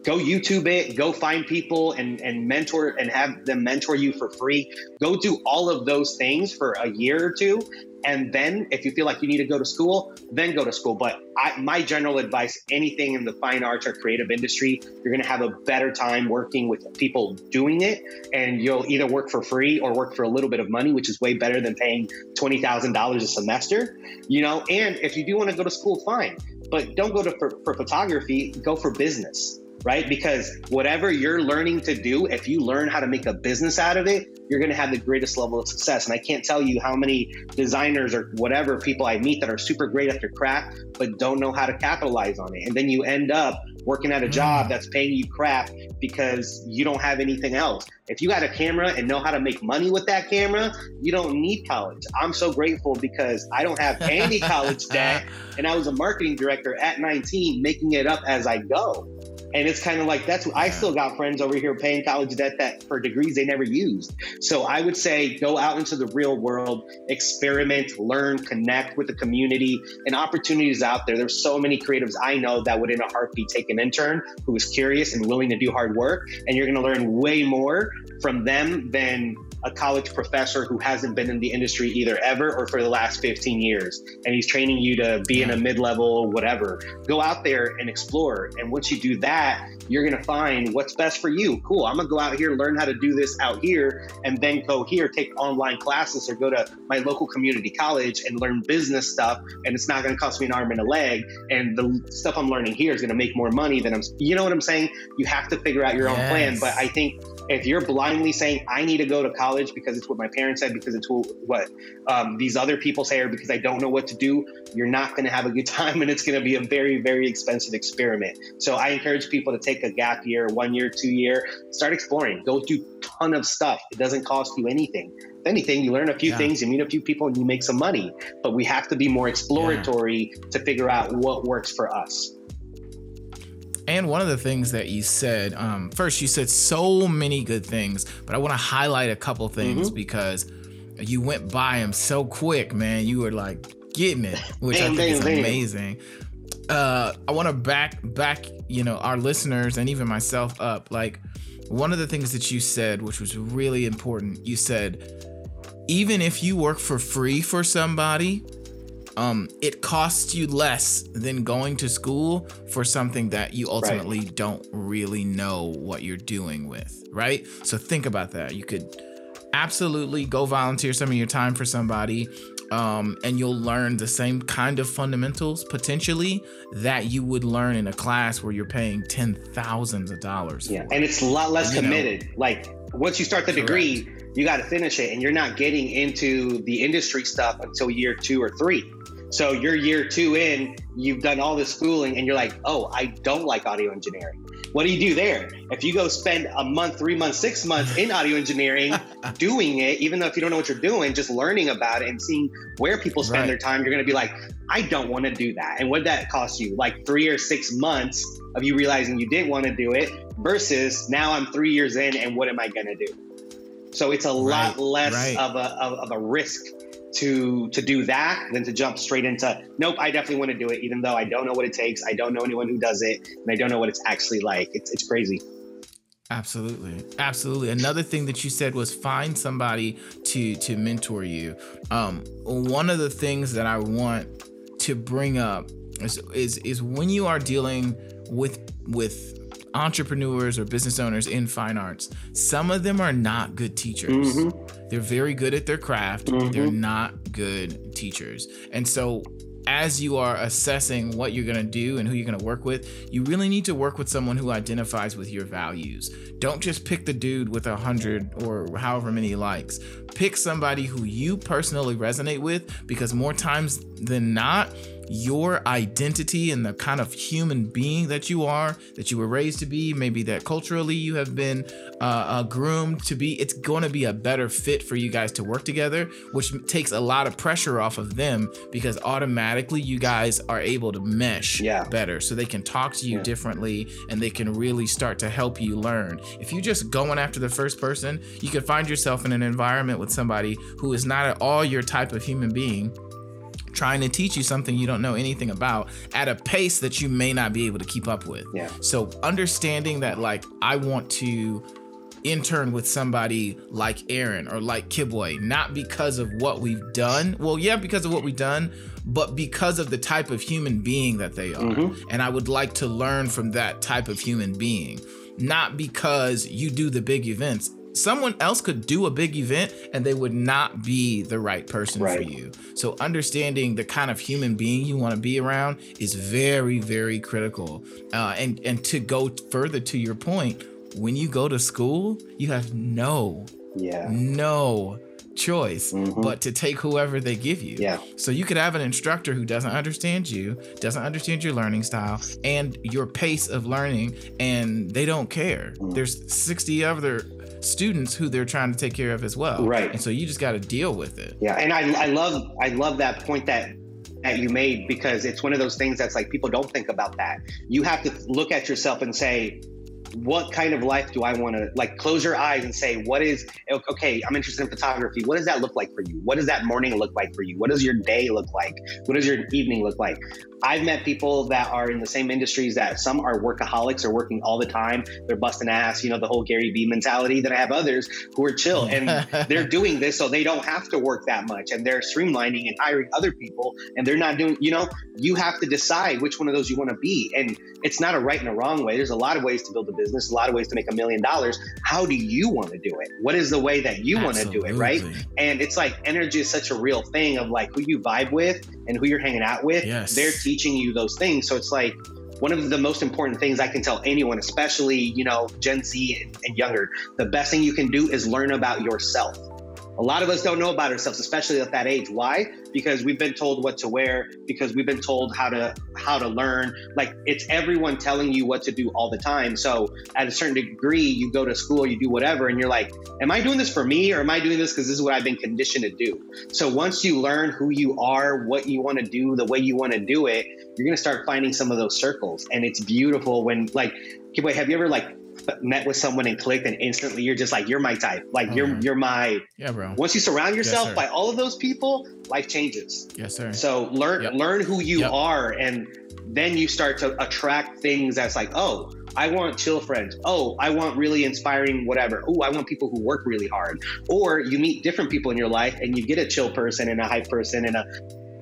go YouTube it, go find people and, and mentor and have them mentor you for free. Go do all of those things for a year or two. And then if you feel like you need to go to school, then go to school. But I, my general advice, anything in the fine arts or creative industry, you're going to have a better time working with people doing it. And you'll either work for free or work for a little bit of money, which is way better than paying $20,000 a semester, you know? And if you do want to go to school, fine. But don't go to for, for photography, go for business right? Because whatever you're learning to do, if you learn how to make a business out of it, you're going to have the greatest level of success. And I can't tell you how many designers or whatever people I meet that are super great at their craft, but don't know how to capitalize on it. And then you end up working at a job mm. that's paying you crap because you don't have anything else. If you got a camera and know how to make money with that camera, you don't need college. I'm so grateful because I don't have any college debt and I was a marketing director at 19 making it up as I go. And it's kind of like that's what I still got friends over here paying college debt that for degrees they never used. So I would say go out into the real world, experiment, learn, connect with the community, and opportunities out there. There's so many creatives I know that would in a heartbeat take an intern who is curious and willing to do hard work, and you're going to learn way more from them than a college professor who hasn't been in the industry either ever or for the last 15 years, and he's training you to be in a mid level, whatever. Go out there and explore. And once you do that, you're going to find what's best for you. Cool. I'm going to go out here, learn how to do this out here, and then go here, take online classes, or go to my local community college and learn business stuff. And it's not going to cost me an arm and a leg. And the stuff I'm learning here is going to make more money than I'm, you know what I'm saying? You have to figure out your yes. own plan. But I think if you're blindly saying I need to go to college because it's what my parents said, because it's what um, these other people say, or because I don't know what to do, you're not going to have a good time, and it's going to be a very, very expensive experiment. So I encourage people to take a gap year, one year, two year, start exploring, go do ton of stuff. It doesn't cost you anything. If anything, you learn a few yeah. things, you meet a few people, and you make some money. But we have to be more exploratory yeah. to figure out what works for us. And one of the things that you said, um, first, you said so many good things, but I want to highlight a couple things mm-hmm. because you went by them so quick, man. You were like getting it, which I think is amazing. Uh, I want to back back, you know, our listeners and even myself up. Like one of the things that you said, which was really important, you said, even if you work for free for somebody, um, it costs you less than going to school for something that you ultimately right. don't really know what you're doing with, right? So think about that. You could absolutely go volunteer some of your time for somebody um, and you'll learn the same kind of fundamentals potentially that you would learn in a class where you're paying ten thousands of dollars. Yeah, and it's a lot less committed. Know. Like once you start the Correct. degree, you got to finish it, and you're not getting into the industry stuff until year two or three. So you're year two in, you've done all this schooling, and you're like, oh, I don't like audio engineering. What do you do there? If you go spend a month, three months, six months in audio engineering doing it, even though if you don't know what you're doing, just learning about it and seeing where people spend right. their time, you're going to be like, I don't want to do that. And what that cost you? Like three or six months of you realizing you didn't want to do it versus now I'm three years in and what am I going to do? So it's a right. lot less right. of, a, of, of a risk to to do that than to jump straight into nope i definitely want to do it even though i don't know what it takes i don't know anyone who does it and i don't know what it's actually like it's, it's crazy absolutely absolutely another thing that you said was find somebody to to mentor you um one of the things that i want to bring up is is, is when you are dealing with with entrepreneurs or business owners in fine arts, some of them are not good teachers. Mm-hmm. They're very good at their craft, mm-hmm. they're not good teachers. And so as you are assessing what you're going to do and who you're going to work with, you really need to work with someone who identifies with your values. Don't just pick the dude with a hundred or however many likes. Pick somebody who you personally resonate with because more times than not, your identity and the kind of human being that you are, that you were raised to be, maybe that culturally you have been uh, uh, groomed to be, it's going to be a better fit for you guys to work together, which takes a lot of pressure off of them because automatically you guys are able to mesh yeah. better so they can talk to you yeah. differently and they can really start to help you learn. If you're just going after the first person, you can find yourself in an environment with somebody who is not at all your type of human being trying to teach you something you don't know anything about at a pace that you may not be able to keep up with. Yeah. So understanding that like I want to intern with somebody like Aaron or like Kibwe, not because of what we've done. Well, yeah, because of what we've done, but because of the type of human being that they are. Mm-hmm. And I would like to learn from that type of human being, not because you do the big events someone else could do a big event and they would not be the right person right. for you. So understanding the kind of human being you want to be around is very, very critical. Uh, and and to go further to your point, when you go to school, you have no, yeah, no choice mm-hmm. but to take whoever they give you. Yeah. So you could have an instructor who doesn't understand you, doesn't understand your learning style and your pace of learning, and they don't care. Mm. There's 60 other students who they're trying to take care of as well. Right. And so you just got to deal with it. Yeah. And I, I love, I love that point that that you made because it's one of those things that's like people don't think about that. You have to look at yourself and say, what kind of life do I want to like close your eyes and say, what is okay, I'm interested in photography. What does that look like for you? What does that morning look like for you? What does your day look like? What does your evening look like? I've met people that are in the same industries that some are workaholics are working all the time. They're busting ass, you know, the whole Gary Vee mentality. Then I have others who are chill and they're doing this so they don't have to work that much and they're streamlining and hiring other people and they're not doing, you know, you have to decide which one of those you want to be. And it's not a right and a wrong way. There's a lot of ways to build a business, a lot of ways to make a million dollars. How do you want to do it? What is the way that you want to do it, right? And it's like energy is such a real thing of like who you vibe with and who you're hanging out with. Yes. They're teaching you those things. So it's like one of the most important things I can tell anyone, especially, you know, Gen Z and, and younger, the best thing you can do is learn about yourself a lot of us don't know about ourselves, especially at that age. Why? Because we've been told what to wear, because we've been told how to how to learn. Like it's everyone telling you what to do all the time. So at a certain degree, you go to school, you do whatever, and you're like, am I doing this for me or am I doing this because this is what I've been conditioned to do? So once you learn who you are, what you want to do, the way you want to do it, you're gonna start finding some of those circles. And it's beautiful when like, wait, have you ever like met with someone and clicked and instantly you're just like you're my type like oh, you're you're my yeah bro once you surround yourself yes, by all of those people life changes yes sir so learn yep. learn who you yep. are and then you start to attract things that's like oh I want chill friends. Oh, I want really inspiring whatever. Oh, I want people who work really hard. Or you meet different people in your life and you get a chill person and a hype person and a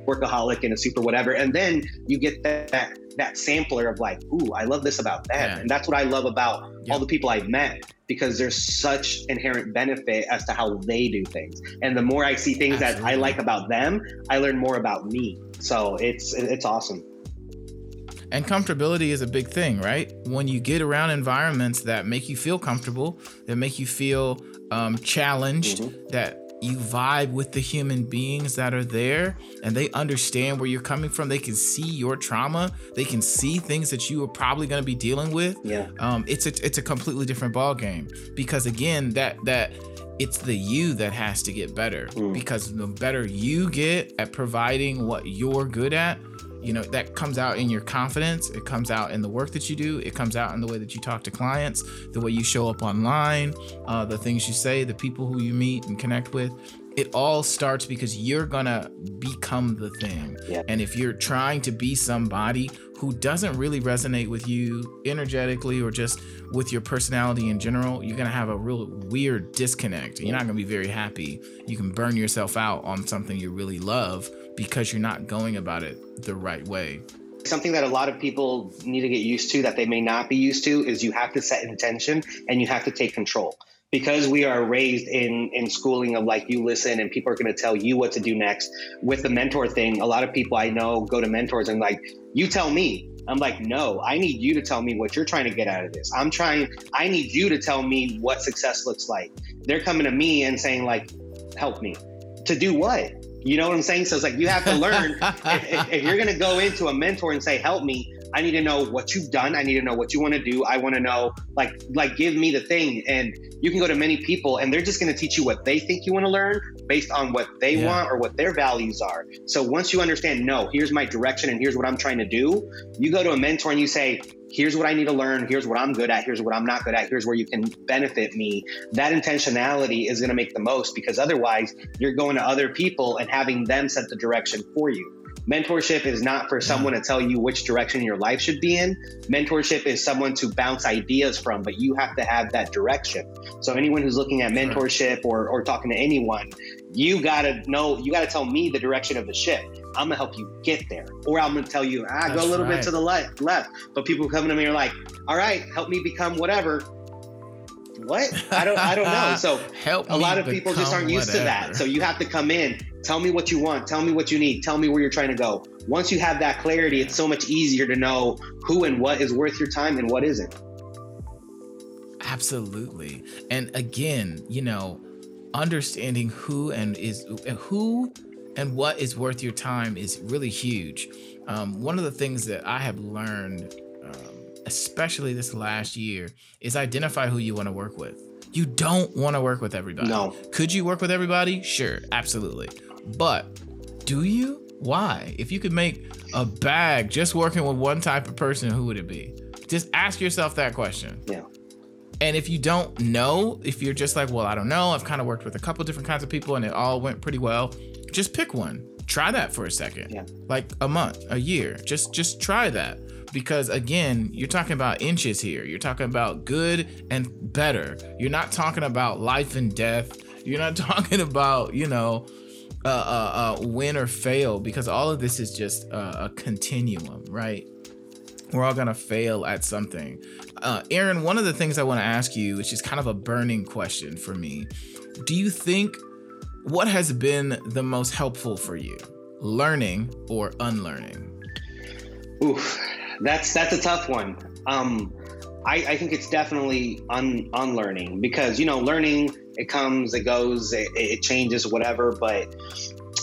workaholic and a super whatever. And then you get that that sampler of like, ooh, I love this about them. Yeah. And that's what I love about yep. all the people I've met because there's such inherent benefit as to how they do things. And the more I see things Absolutely. that I like about them, I learn more about me. So it's it's awesome. And comfortability is a big thing, right? When you get around environments that make you feel comfortable, that make you feel um, challenged, mm-hmm. that you vibe with the human beings that are there and they understand where you're coming from. They can see your trauma. They can see things that you are probably going to be dealing with. Yeah. Um it's a it's a completely different ball game because again that that it's the you that has to get better mm. because the better you get at providing what you're good at you know that comes out in your confidence. It comes out in the work that you do. It comes out in the way that you talk to clients the way you show up online uh, the things you say the people who you meet and connect with. It all starts because you're gonna become the thing. And if you're trying to be somebody who doesn't really resonate with you energetically or just with your personality in general you're gonna have a real weird disconnect. You're not gonna be very happy. You can burn yourself out on something you really love because you're not going about it the right way. Something that a lot of people need to get used to that they may not be used to is you have to set intention and you have to take control. Because we are raised in in schooling of like you listen and people are going to tell you what to do next. With the mentor thing, a lot of people I know go to mentors and like, you tell me. I'm like, no, I need you to tell me what you're trying to get out of this. I'm trying, I need you to tell me what success looks like. They're coming to me and saying, like, help me. To do what? You know what I'm saying? So it's like you have to learn if, if, if, you're going to go into a mentor and say, "Help me," I need to know what you've done. I need to know what you want to do. I want to know, like, like give me the thing. And you can go to many people, and they're just going to teach you what they think you want to learn based on what they yeah. want or what their values are. So once you understand, no, here's my direction and here's what I'm trying to do. You go to a mentor and you say, here's what I need to learn, here's what I'm good at, here's what I'm not good at, here's where you can benefit me. That intentionality is going to make the most because otherwise you're going to other people and having them set the direction for you. Mentorship is not for someone to tell you which direction your life should be in. Mentorship is someone to bounce ideas from, but you have to have that direction. So anyone who's looking at mentorship or, or talking to anyone, you gotta know, you gotta tell me the direction of the ship. I'm gonna help you get there. Or I'm gonna tell you, ah, go a little right. bit to the left left. But people coming to me are like, all right, help me become whatever what? I don't I don't know. So help a lot of people just aren't used whatever. to that. So you have to come in, tell me what you want, tell me what you need, tell me where you're trying to go. Once you have that clarity, it's so much easier to know who and what is worth your time and what isn't. Absolutely. And again, you know, understanding who and is who and what is worth your time is really huge. Um, one of the things that I have learned especially this last year, is identify who you want to work with. You don't want to work with everybody. No. Could you work with everybody? Sure, absolutely. But do you? Why? If you could make a bag just working with one type of person, who would it be? Just ask yourself that question. Yeah. And if you don't know, if you're just like, well, I don't know, I've kind of worked with a couple different kinds of people and it all went pretty well, just pick one. Try that for a second. Yeah. Like a month, a year. Just just try that. Because again, you're talking about inches here. You're talking about good and better. You're not talking about life and death. You're not talking about, you know, uh, uh, uh, win or fail because all of this is just a, a continuum, right? We're all gonna fail at something. Uh, Aaron, one of the things I want to ask you, which is kind of a burning question for me, do you think what has been the most helpful for you, learning or unlearning? Oof, that's that's a tough one. Um, I, I think it's definitely un, unlearning because you know learning it comes, it goes, it, it changes, whatever. But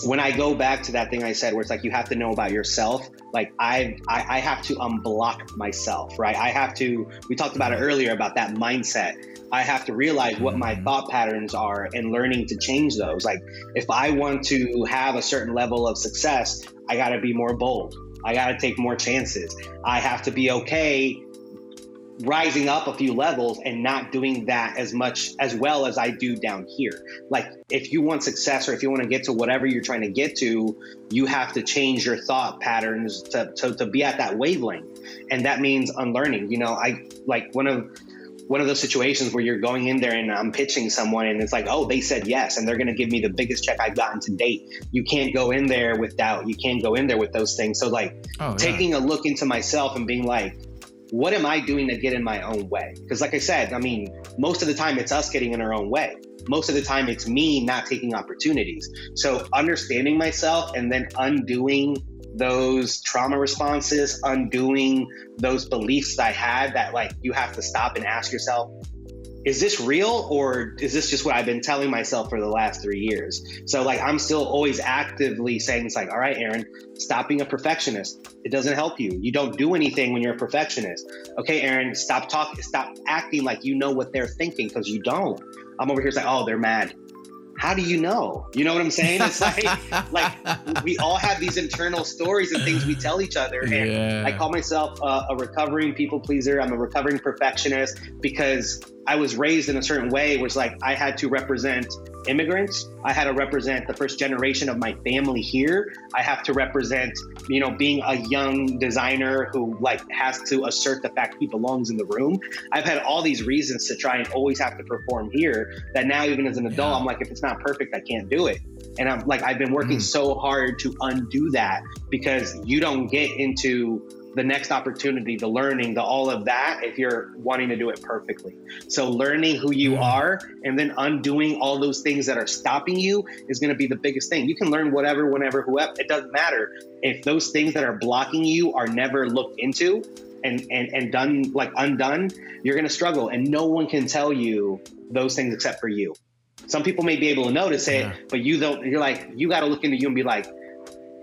when I go back to that thing I said, where it's like you have to know about yourself, like I, I, I have to unblock myself, right? I have to. We talked about it earlier about that mindset. I have to realize what my mm-hmm. thought patterns are and learning to change those. Like if I want to have a certain level of success, I got to be more bold. I got to take more chances. I have to be okay rising up a few levels and not doing that as much as well as I do down here. Like if you want success or if you want to get to whatever you're trying to get to, you have to change your thought patterns to, to, to be at that wavelength. And that means unlearning. You know, I like one of one of those situations where you're going in there and I'm pitching someone and it's like, oh, they said yes, and they're going to give me the biggest check I've gotten to date. You can't go in there with doubt. You can't go in there with those things. So, like, oh, yeah. taking a look into myself and being like, what am I doing to get in my own way? Because, like I said, I mean, most of the time it's us getting in our own way. Most of the time it's me not taking opportunities. So, understanding myself and then undoing those trauma responses, undoing those beliefs that I had that, like, you have to stop and ask yourself, is this real or is this just what I've been telling myself for the last three years? So like I'm still always actively saying it's like, all right, Aaron, stop being a perfectionist. It doesn't help you. You don't do anything when you're a perfectionist. Okay, Aaron, stop talking, stop acting like you know what they're thinking because you don't. I'm over here saying, oh, they're mad how do you know? You know what I'm saying? It's like like we all have these internal stories and things we tell each other. And yeah. I call myself a, a recovering people pleaser. I'm a recovering perfectionist because I was raised in a certain way was like I had to represent immigrants. I had to represent the first generation of my family here. I have to represent, you know, being a young designer who like has to assert the fact he belongs in the room. I've had all these reasons to try and always have to perform here that now even as an adult, yeah. I'm like, if it's not perfect, I can't do it. And I'm like, I've been working mm. so hard to undo that because you don't get into the next opportunity, the learning, the all of that, if you're wanting to do it perfectly. So learning who you mm. are and then undoing all those things that are stopping you is going to be the biggest thing. You can learn whatever, whenever, whoever. It doesn't matter if those things that are blocking you are never looked into and and and done like undone. You're going to struggle, and no one can tell you those things except for you. Some people may be able to notice it, yeah. but you don't. You're like you got to look into you and be like,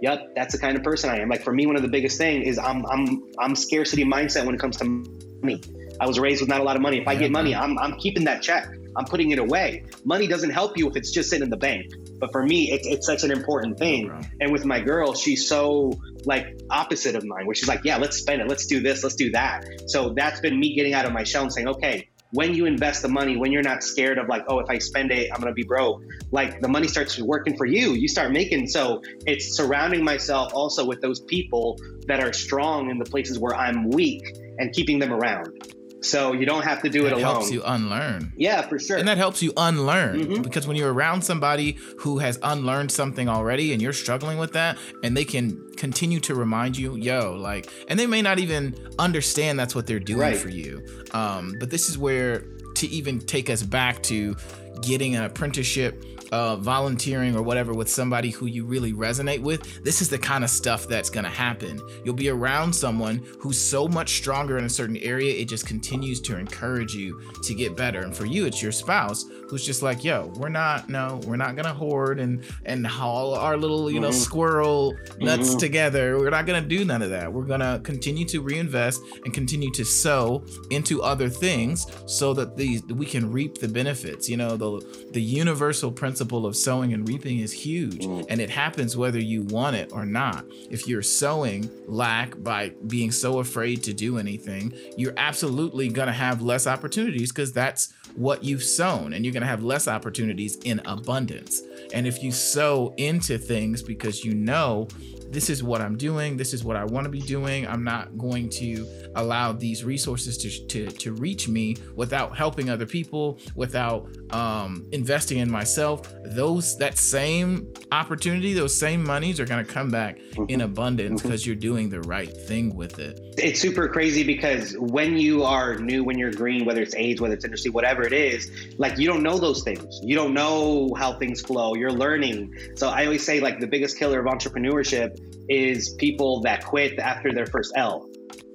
yep, that's the kind of person I am. Like for me, one of the biggest things is I'm I'm I'm scarcity mindset when it comes to money. I was raised with not a lot of money. If I get money, I'm I'm keeping that check. I'm putting it away. Money doesn't help you if it's just sitting in the bank. But for me, it's, it's such an important thing. And with my girl, she's so like opposite of mine, where she's like, yeah, let's spend it. Let's do this. Let's do that. So that's been me getting out of my shell and saying, okay, when you invest the money, when you're not scared of like, oh, if I spend it, I'm gonna be broke. Like the money starts working for you. You start making. So it's surrounding myself also with those people that are strong in the places where I'm weak and keeping them around. So you don't have to do that it alone. helps you unlearn. Yeah, for sure. And that helps you unlearn mm-hmm. because when you're around somebody who has unlearned something already and you're struggling with that and they can continue to remind you, yo, like, and they may not even understand that's what they're doing right. for you. Um, but this is where to even take us back to getting an apprenticeship uh, volunteering or whatever with somebody who you really resonate with, this is the kind of stuff that's going to happen. You'll be around someone who's so much stronger in a certain area, it just continues to encourage you to get better. And for you, it's your spouse who's just like, yo, we're not, no, we're not going to hoard and, and haul our little, you know, mm-hmm. squirrel nuts mm-hmm. together. We're not going to do none of that. We're going to continue to reinvest and continue to sow into other things so that these we can reap the benefits. You know, the, the universal principle principle of sowing and reaping is huge. Mm. And it happens whether you want it or not. If you're sowing lack by being so afraid to do anything, you're absolutely going to have less opportunities because that's what you've sown. And you're going to have less opportunities in abundance. And if you sow into things because you know this is what I'm doing. This is what I want to be doing. I'm not going to allow these resources to, to, to reach me without helping other people, without um, investing in myself. Those that same opportunity, those same monies are going to come back mm-hmm. in abundance because mm-hmm. you're doing the right thing with it. It's super crazy because when you are new, when you're green, whether it's age, whether it's industry, whatever it is, like you don't know those things. You don't know how things flow. You're learning. So I always say like the biggest killer of entrepreneurship is people that quit after their first L.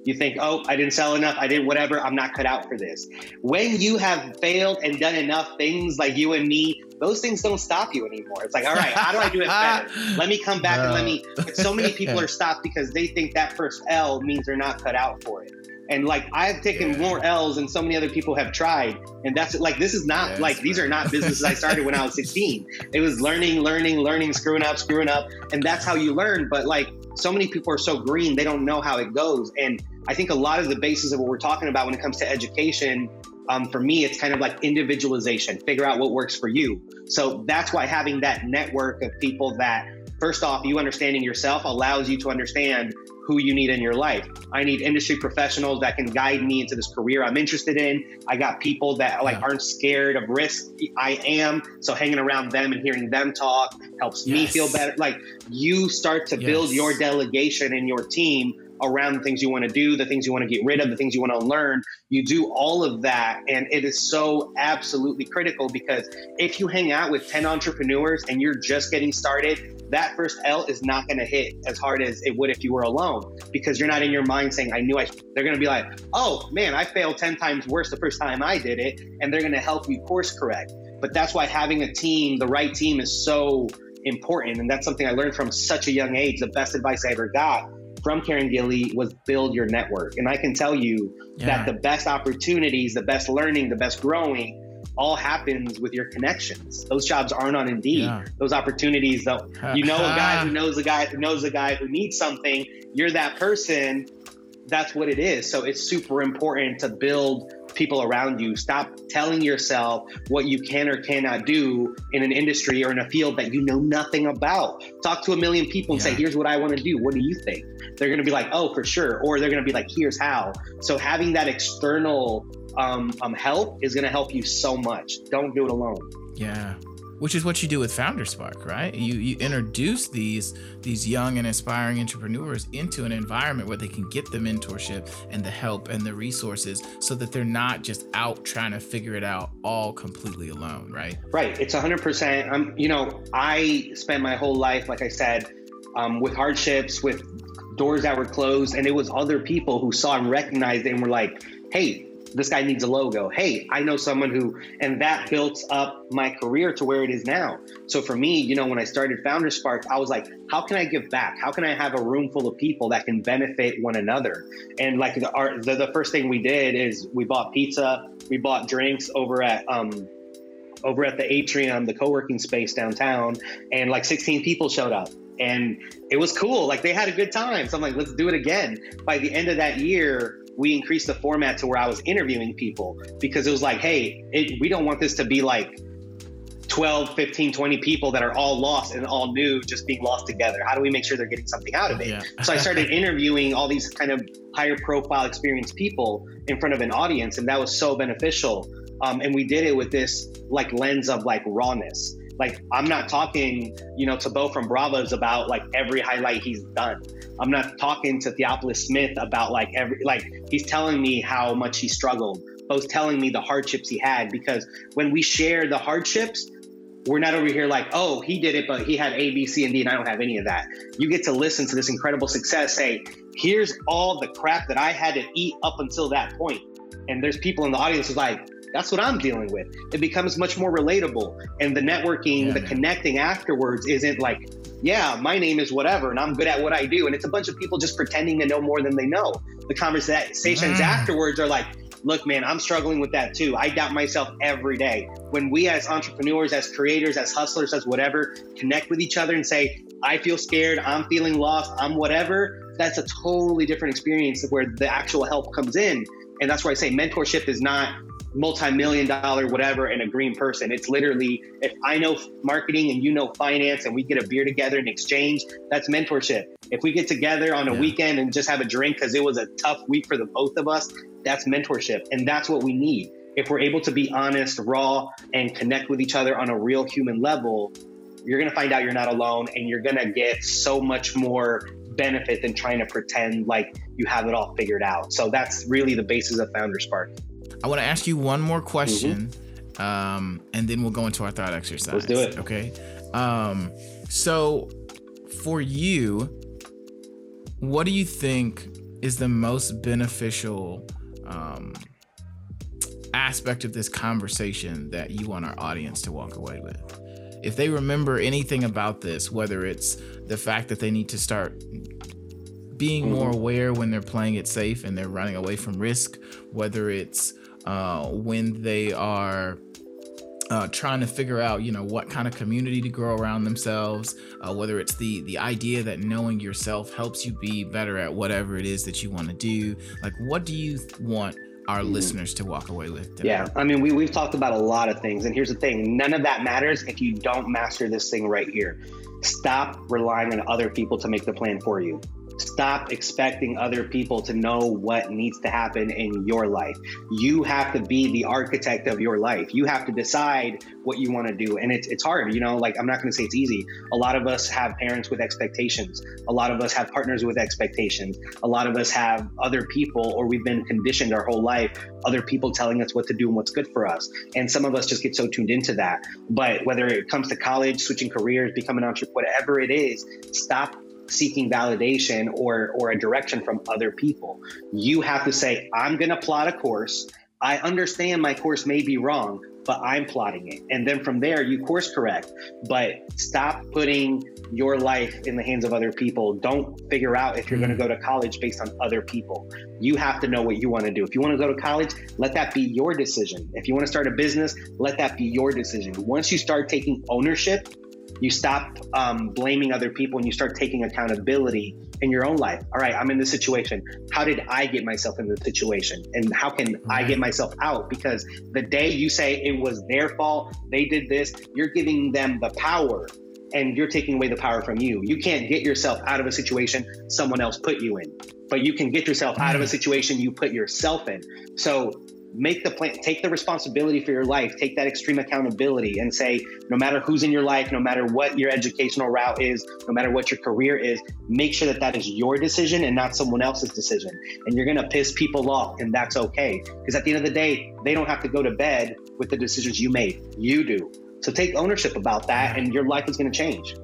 You think, oh, I didn't sell enough, I did whatever, I'm not cut out for this. When you have failed and done enough things like you and me, those things don't stop you anymore. It's like, all right, how do I do it better? let me come back no. and let me. But so many people are stopped because they think that first L means they're not cut out for it. And like I've taken yeah. more L's than so many other people have tried. And that's like this is not yes, like these are not businesses I started when I was 16. It was learning, learning, learning, screwing up, screwing up. And that's how you learn. But like so many people are so green, they don't know how it goes. And I think a lot of the basis of what we're talking about when it comes to education, um, for me, it's kind of like individualization, figure out what works for you. So that's why having that network of people that, first off, you understanding yourself allows you to understand who you need in your life. I need industry professionals that can guide me into this career I'm interested in. I got people that like aren't scared of risk. I am. So hanging around them and hearing them talk helps yes. me feel better. Like you start to yes. build your delegation and your team around the things you want to do, the things you want to get rid of, the things you want to learn. You do all of that. And it is so absolutely critical because if you hang out with 10 entrepreneurs and you're just getting started, that first L is not going to hit as hard as it would if you were alone because you're not in your mind saying, I knew I, they're going to be like, oh man, I failed 10 times worse the first time I did it. And they're going to help you course correct. But that's why having a team, the right team is so important. And that's something I learned from such a young age. The best advice I ever got from Karen Gilly was build your network. And I can tell you yeah. that the best opportunities, the best learning, the best growing all happens with your connections. Those jobs aren't on Indeed. Yeah. Those opportunities, though, you know a guy who knows a guy who knows a guy who needs something. You're that person. That's what it is. So it's super important to build people around you. Stop telling yourself what you can or cannot do in an industry or in a field that you know nothing about. Talk to a million people and yeah. say, here's what I want to do. What do you think? They're going to be like, oh, for sure. Or they're going to be like, here's how. So having that external um, um, help is going to help you so much. Don't do it alone. Yeah which is what you do with Founder Spark, right? You you introduce these these young and aspiring entrepreneurs into an environment where they can get the mentorship and the help and the resources so that they're not just out trying to figure it out all completely alone, right? Right. It's 100%. I'm you know, I spent my whole life, like I said, um, with hardships, with doors that were closed, and it was other people who saw and recognized it and were like, hey, this guy needs a logo. Hey, I know someone who, and that built up my career to where it is now. So for me, you know, when I started Founder Spark, I was like, how can I give back? How can I have a room full of people that can benefit one another? And like the, our, the, the first thing we did is we bought pizza, we bought drinks over at, um, over at the atrium, the co-working space downtown, and like 16 people showed up and it was cool. Like they had a good time. So I'm like, let's do it again. By the end of that year, we increased the format to where I was interviewing people because it was like, hey, it, we don't want this to be like 12, 15, 20 people that are all lost and all new, just being lost together. How do we make sure they're getting something out of it? Yeah. so I started interviewing all these kind of higher profile, experienced people in front of an audience, and that was so beneficial. Um, and we did it with this like lens of like rawness. Like I'm not talking, you know, to Bo from Bravos about like every highlight he's done. I'm not talking to Theophilus Smith about like every like he's telling me how much he struggled. Bo's telling me the hardships he had because when we share the hardships, we're not over here like, oh, he did it, but he had A, B, C, and D, and I don't have any of that. You get to listen to this incredible success. Say, here's all the crap that I had to eat up until that point. And there's people in the audience who's like, that's what I'm dealing with. It becomes much more relatable. And the networking, yeah, the connecting afterwards isn't like, yeah, my name is whatever and I'm good at what I do. And it's a bunch of people just pretending to know more than they know. The conversations mm. afterwards are like, look, man, I'm struggling with that too. I doubt myself every day. When we as entrepreneurs, as creators, as hustlers, as whatever, connect with each other and say, I feel scared, I'm feeling lost, I'm whatever, that's a totally different experience where the actual help comes in. And that's why I say mentorship is not multi-million dollar whatever and a green person. It's literally if i know marketing and you know finance and we get a beer together in exchange that's mentorship. If we get together on a yeah. weekend and just have a drink because it was a tough week for the both of us that's mentorship. And that's what we need. If we're able to be honest raw and connect with each other on a real human level you're going to find out you're not alone and you're going to get so much more benefit than trying to pretend like you have it all figured out. So that's really the basis of founder spark I want to ask you one more question, mm-hmm. um, and then we'll go into our thought exercise. Let's do it. Okay. Um, so, for you, what do you think is the most beneficial um, aspect of this conversation that you want our audience to walk away with? If they remember anything about this, whether it's the fact that they need to start being mm-hmm. more aware when they're playing it safe and they're running away from risk, whether it's uh, when they are uh, trying to figure out, you know, what kind of community to grow around themselves. Uh, whether it's the the idea that knowing yourself helps you be better at whatever it is that you want to do. Like, what do you want our mm-hmm. listeners to walk away with? Today? Yeah, I mean, we we've talked about a lot of things, and here's the thing: none of that matters if you don't master this thing right here. Stop relying on other people to make the plan for you. Stop expecting other people to know what needs to happen in your life. You have to be the architect of your life. You have to decide what you want to do. And it's, it's hard, you know, like I'm not going to say it's easy. A lot of us have parents with expectations. A lot of us have partners with expectations. A lot of us have other people, or we've been conditioned our whole life, other people telling us what to do and what's good for us. And some of us just get so tuned into that. But whether it comes to college, switching careers, becoming an entrepreneur, whatever it is, stop seeking validation or or a direction from other people. You have to say, I'm going to plot a course. I understand my course may be wrong, but I'm plotting it. And then from there, you course correct. But stop putting your life in the hands of other people. Don't figure out if you're mm. going to go to college based on other people. You have to know what you want to do. If you want to go to college, let that be your decision. If you want to start a business, let that be your decision. Once you start taking ownership you stop um, blaming other people and you start taking accountability in your own life. All right, I'm in this situation. How did I get myself in this situation? And how can right. I get myself out? Because the day you say it was their fault, they did this, you're giving them the power and you're taking away the power from you. You can't get yourself out of a situation someone else put you in, but you can get yourself out of a mm. situation you put yourself in. So make the plan take the responsibility for your life take that extreme accountability and say no matter who's in your life no matter what your educational route is no matter what your career is make sure that that is your decision and not someone else's decision. And you're going to piss people off and that's okay. Because at the end of the day they don't have to go to bed with the decisions you made. You do. So take ownership about that and your life is going to change.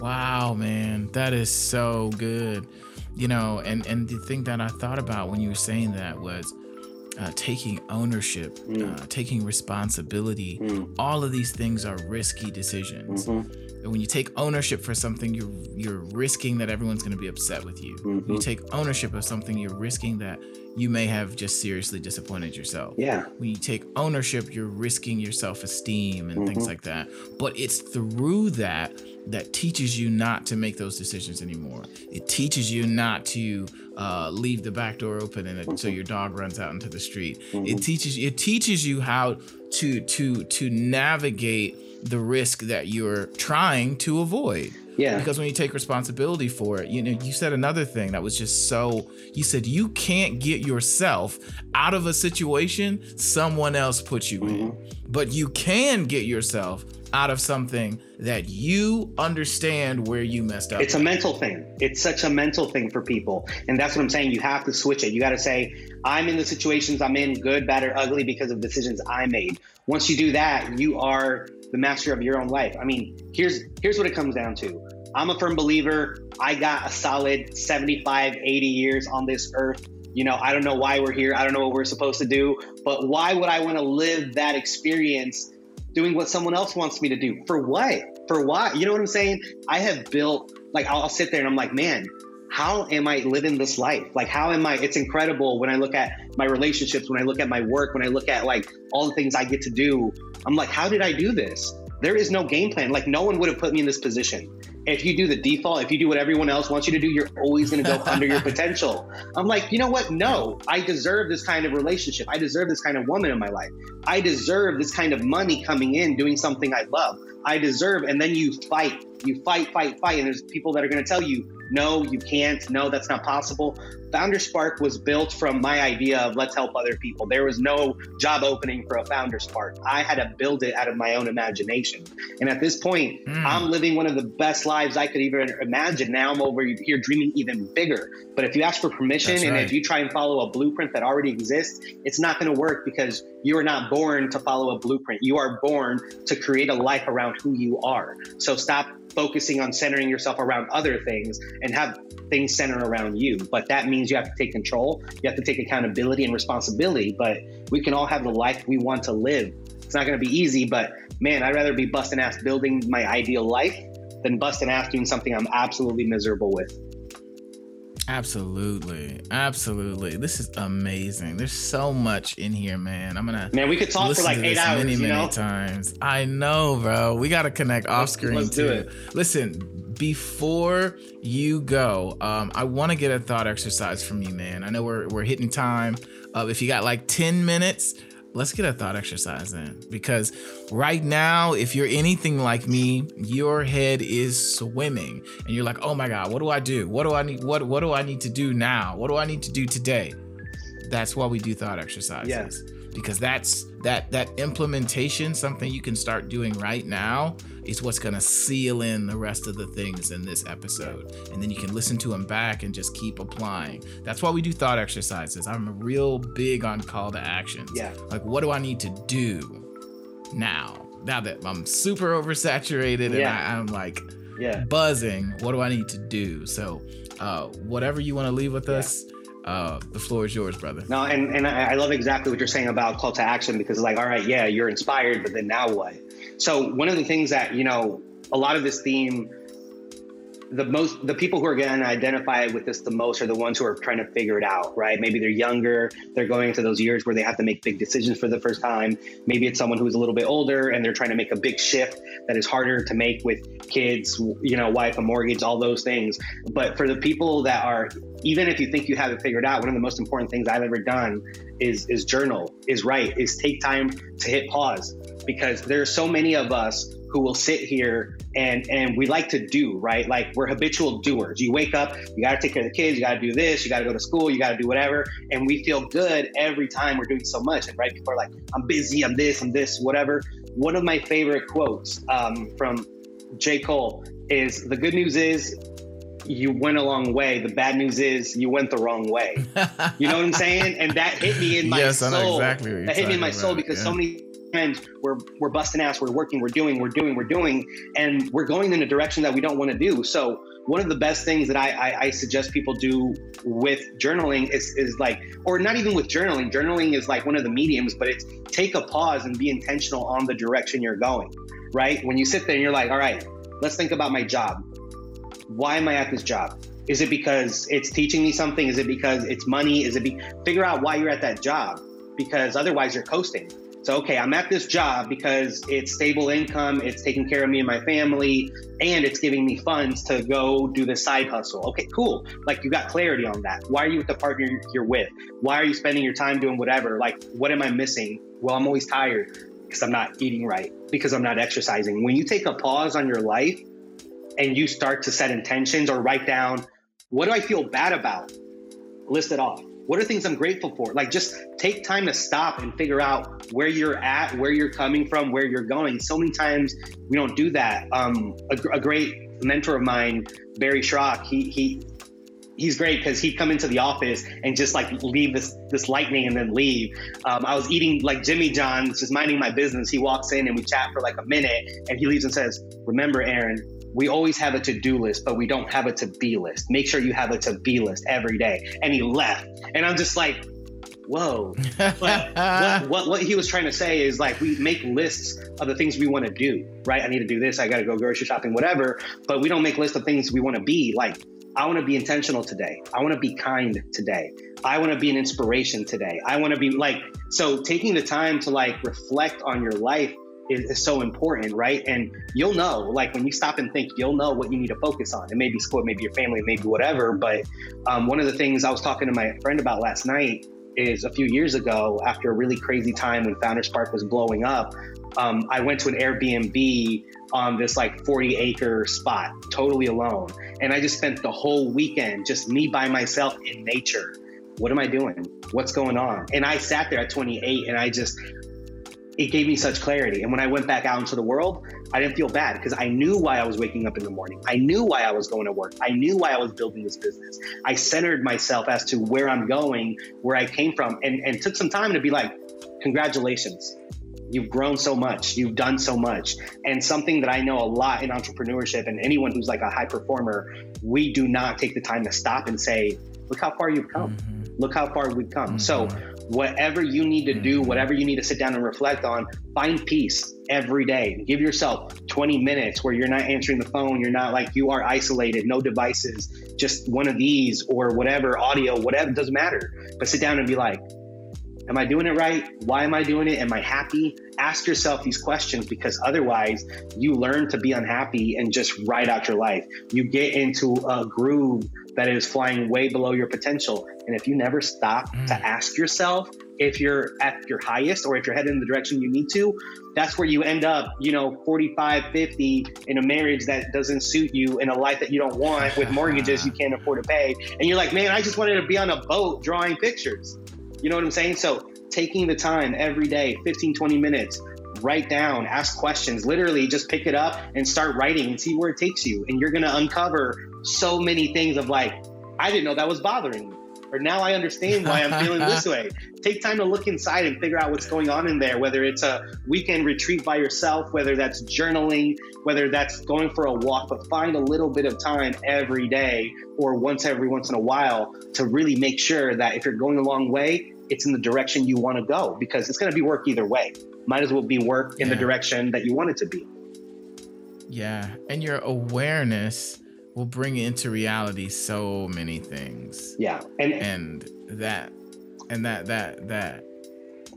Wow man. That is so good. You know and and the thing that i thought about when you were saying that was uh, taking ownership, mm. uh, taking responsibility. Mm. All of these things are risky decisions. Mm-hmm. And when you take ownership for something, you're you're risking that everyone's going to be upset with you. Mm-hmm. When you mm-hmm. take ownership of something, you're risking that you may have just seriously disappointed yourself. Yeah. When you take ownership, you're risking your self-esteem and mm-hmm. things like that. But it's through that that teaches you not to make those decisions anymore. It teaches you not to uh, leave the back door open and mm-hmm. so your dog runs out into the street. Mm-hmm. It teaches it teaches you how to to to navigate the risk that you're trying to avoid. Yeah. Because when you take responsibility for it, you know, you said another thing that was just so you said you can't get yourself out of a situation someone else put you mm-hmm. in. But you can get yourself out of something that you understand where you messed up. It's a mental thing. It's such a mental thing for people. And that's what I'm saying. You have to switch it. You got to say, I'm in the situations I'm in, good, bad, or ugly, because of decisions I made. Once you do that, you are the master of your own life. I mean, here's here's what it comes down to. I'm a firm believer. I got a solid 75, 80 years on this earth. You know, I don't know why we're here. I don't know what we're supposed to do, but why would I want to live that experience doing what someone else wants me to do. For what? For what? You know what I'm saying? I have built, like, I'll, I'll sit there and I'm like, man, how am I living this life? Like, how am I? It's incredible when I look at my relationships, when I look at my work, when I look at like all the things I get to do. I'm like, how did I do this? There is no game plan. Like, no one would have put me in this position. If you do the default, if you do what everyone else wants you to do, you're always going to go under your potential. I'm like, you know what? No, I deserve this kind of relationship. I deserve this kind of woman in my life. I deserve this kind of money coming in doing something I love. I deserve. And then you fight, you fight, fight, fight. And there's people that are going to tell you, no, you can't. No, that's not possible. Founder Spark was built from my idea of let's help other people. There was no job opening for a Founder Spark. I had to build it out of my own imagination. And at this point, mm. I'm living one of the best lives I could even imagine. Now I'm over here dreaming even bigger. But if you ask for permission and if you try and follow a blueprint that already exists, it's not going to work because you are not born to follow a blueprint. You are born to create a life around who you are. So stop focusing on centering yourself around other things and have things centered around you. But that means you have to take control, you have to take accountability and responsibility. But we can all have the life we want to live. It's not going to be easy, but man, I'd rather be busting ass building my ideal life than busting ass doing something I'm absolutely miserable with. Absolutely. Absolutely. This is amazing. There's so much in here, man. I'm gonna Man, we could talk for like eight hours. Many, many know? times. I know, bro. We gotta connect off screen let's too. Listen, before you go, um, I wanna get a thought exercise from you, man. I know we're we're hitting time. Uh, if you got like 10 minutes, let's get a thought exercise in. Because right now if you're anything like me your head is swimming. And you're like oh my god what do i do? What do i need what what do i need to do now? What do i need to do today? That's why we do thought exercises. Yes because that's that that implementation something you can start doing right now is what's going to seal in the rest of the things in this episode and then you can listen to them back and just keep applying that's why we do thought exercises i'm real big on call to actions yeah like what do i need to do now now that i'm super oversaturated and yeah. I, i'm like yeah. buzzing what do i need to do so uh, whatever you want to leave with yeah. us uh, the floor is yours, brother. No, and, and I love exactly what you're saying about call to action because, like, all right, yeah, you're inspired, but then now what? So, one of the things that, you know, a lot of this theme the most the people who are going to identify with this the most are the ones who are trying to figure it out right? Maybe they're younger they're going into those years where they have to make big decisions for the first time. Maybe it's someone who's a little bit older and they're trying to make a big shift that is harder to make with kids you know wife a mortgage all those things. But for the people that are even if you think you have it figured out one of the most important things i've ever done is is journal is write is take time to hit pause because there are so many of us who will sit here and and we like to do right like we're habitual doers you wake up you got to take care of the kids you got to do this you got to go to school you got to do whatever and we feel good every time we're doing so much and right people are like i'm busy i'm this i'm this whatever one of my favorite quotes um, from j cole is the good news is you went a long way. The bad news is you went the wrong way. you know what I'm saying? And that hit me in my yes, soul. Exactly that hit me in my soul because yeah. so many we're we're busting ass, we're working, we're doing, we're doing, we're doing, and we're going in a direction that we don't want to do. So one of the best things that I, I, I, suggest people do with journaling is, is like, or not even with journaling. Journaling is like one of the mediums, but it's take a pause and be intentional on the direction you're going. Right? When you sit there and you're like, all right, let's think about my job. Why am I at this job? Is it because it's teaching me something? Is it because it's money? Is it be figure out why you're at that job? Because otherwise you're coasting so, okay, I'm at this job because it's stable income, it's taking care of me and my family, and it's giving me funds to go do the side hustle. Okay, cool. Like you got clarity on that. Why are you with the partner you're with? Why are you spending your time doing whatever? Like, what am I missing? Well, I'm always tired because I'm not eating right, because I'm not exercising. When you take a pause on your life and you start to set intentions or write down, what do I feel bad about? List it off what are things I'm grateful for? Like, just take time to stop and figure out where you're at, where you're coming from, where you're going. So many times we don't do that. Um, a, a great mentor of mine, Barry Schrock, he he he's great because he'd come into the office and just like leave this this lightning and then leave. Um, I was eating like Jimmy John's, just minding my business. He walks in and we chat for like a minute, and he leaves and says, "Remember, Aaron, we always have a to-do list, but we don't have a to-be list. Make sure you have a to-be list every day. And he left. And I'm just like, whoa. What, what, what he was trying to say is like we make lists of the things we want to do, right? I need to do this. I got to go grocery shopping, whatever. But we don't make lists of things we want to be. Like I want to be intentional today. I want to be kind today. I want to be an inspiration today. I want to be like so taking the time to like reflect on your life is, is, so important, right? And you'll know, like when you stop and think, you'll know what you need to focus on. It may be school, maybe your family, maybe whatever. But um, one of the things I was talking to my friend about last night is a few years ago, after a really crazy time when Founder Spark was blowing up, um, I went to an Airbnb on this like 40 acre spot, totally alone. And I just spent the whole weekend just me by myself in nature. What am I doing? What's going on? And I sat there at 28 and I just, it gave me such clarity. And when I went back out into the world, I didn't feel bad because I knew why I was waking up in the morning. I knew why I was going to work. I knew why I was building this business. I centered myself as to where I'm going, where I came from, and, and took some time to be like, congratulations. You've grown so much. You've done so much. And something that I know a lot in entrepreneurship and anyone who's like a high performer, we do not take the time to stop and say, look how far you've come. Mm-hmm. Look how far we've come. Mm-hmm. So whatever you need to do, mm-hmm. whatever you need to sit down and reflect on, find peace every day. Give yourself 20 minutes where you're not answering the phone. You're not like you are isolated, no devices, just one of these or whatever, audio, whatever, doesn't matter. But sit down and be like, Am I doing it right? Why am I doing it? Am I happy? Ask yourself these questions because otherwise you learn to be unhappy and just ride out your life. You get into a groove that is flying way below your potential. And if you never stop mm. to ask yourself if you're at your highest or if you're headed in the direction you need to, that's where you end up, you know, 45, 50 in a marriage that doesn't suit you, in a life that you don't want, with mortgages you can't afford to pay. And you're like, man, I just wanted to be on a boat drawing pictures. You know what I'm saying? So taking the time every day, 15, 20 minutes, write down, ask questions, literally just pick it up and start writing and see where it takes you. And you're going to uncover so many things of like, I didn't know that was bothering me. Or now I understand why I'm feeling this way. Take time to look inside and figure out what's going on in there, whether it's a weekend retreat by yourself, whether that's journaling, whether that's going for a walk, but find a little bit of time every day or once every once in a while to really make sure that if you're going a long way, it's in the direction you want to go because it's going to be work either way. Might as well be work in yeah. the direction that you want it to be. Yeah. And your awareness will bring into reality so many things. Yeah. And and that and that that that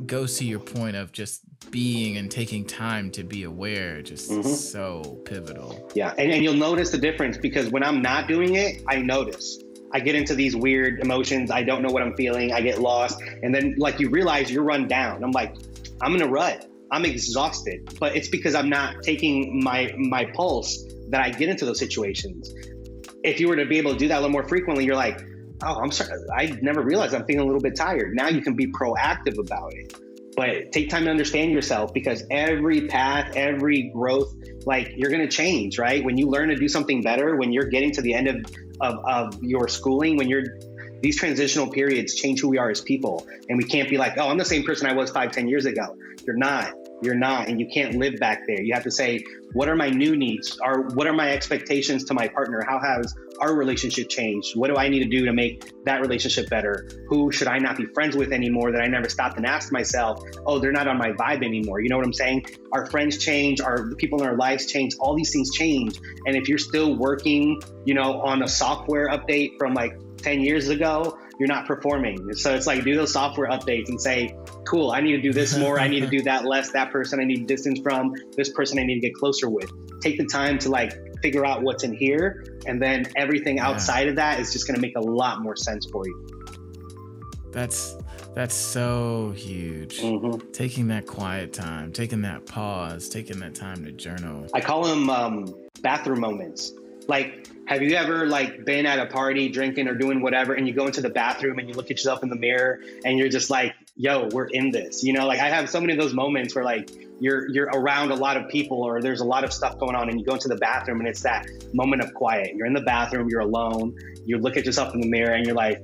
goes to your point of just being and taking time to be aware just mm-hmm. so pivotal. Yeah. And, and you'll notice the difference because when I'm not doing it, I notice. I get into these weird emotions. I don't know what I'm feeling. I get lost. And then like you realize you're run down. I'm like, I'm in a rut. I'm exhausted. But it's because I'm not taking my my pulse that I get into those situations. If you were to be able to do that a little more frequently, you're like, oh, I'm sorry. I never realized I'm feeling a little bit tired. Now you can be proactive about it. But take time to understand yourself because every path, every growth, like you're going to change, right? When you learn to do something better, when you're getting to the end of, of, of your schooling, when you're these transitional periods change who we are as people. And we can't be like, oh, I'm the same person I was five, ten years ago. You're not. You're not. And you can't live back there. You have to say, what are my new needs? Are what are my expectations to my partner? How has our relationship changed? What do I need to do to make that relationship better? Who should I not be friends with anymore that I never stopped and asked myself, oh, they're not on my vibe anymore? You know what I'm saying? Our friends change, our the people in our lives change, all these things change. And if you're still working, you know, on a software update from like 10 years ago, you're not performing. So it's like do those software updates and say, cool, I need to do this more, I need to do that less, that person I need distance from, this person I need to get closer with. Take the time to like figure out what's in here, and then everything yeah. outside of that is just gonna make a lot more sense for you. That's that's so huge. Mm-hmm. Taking that quiet time, taking that pause, taking that time to journal. I call them um, bathroom moments. Like have you ever like been at a party drinking or doing whatever and you go into the bathroom and you look at yourself in the mirror and you're just like, yo, we're in this. You know, like I have so many of those moments where like you're you're around a lot of people or there's a lot of stuff going on and you go into the bathroom and it's that moment of quiet. You're in the bathroom, you're alone, you look at yourself in the mirror and you're like,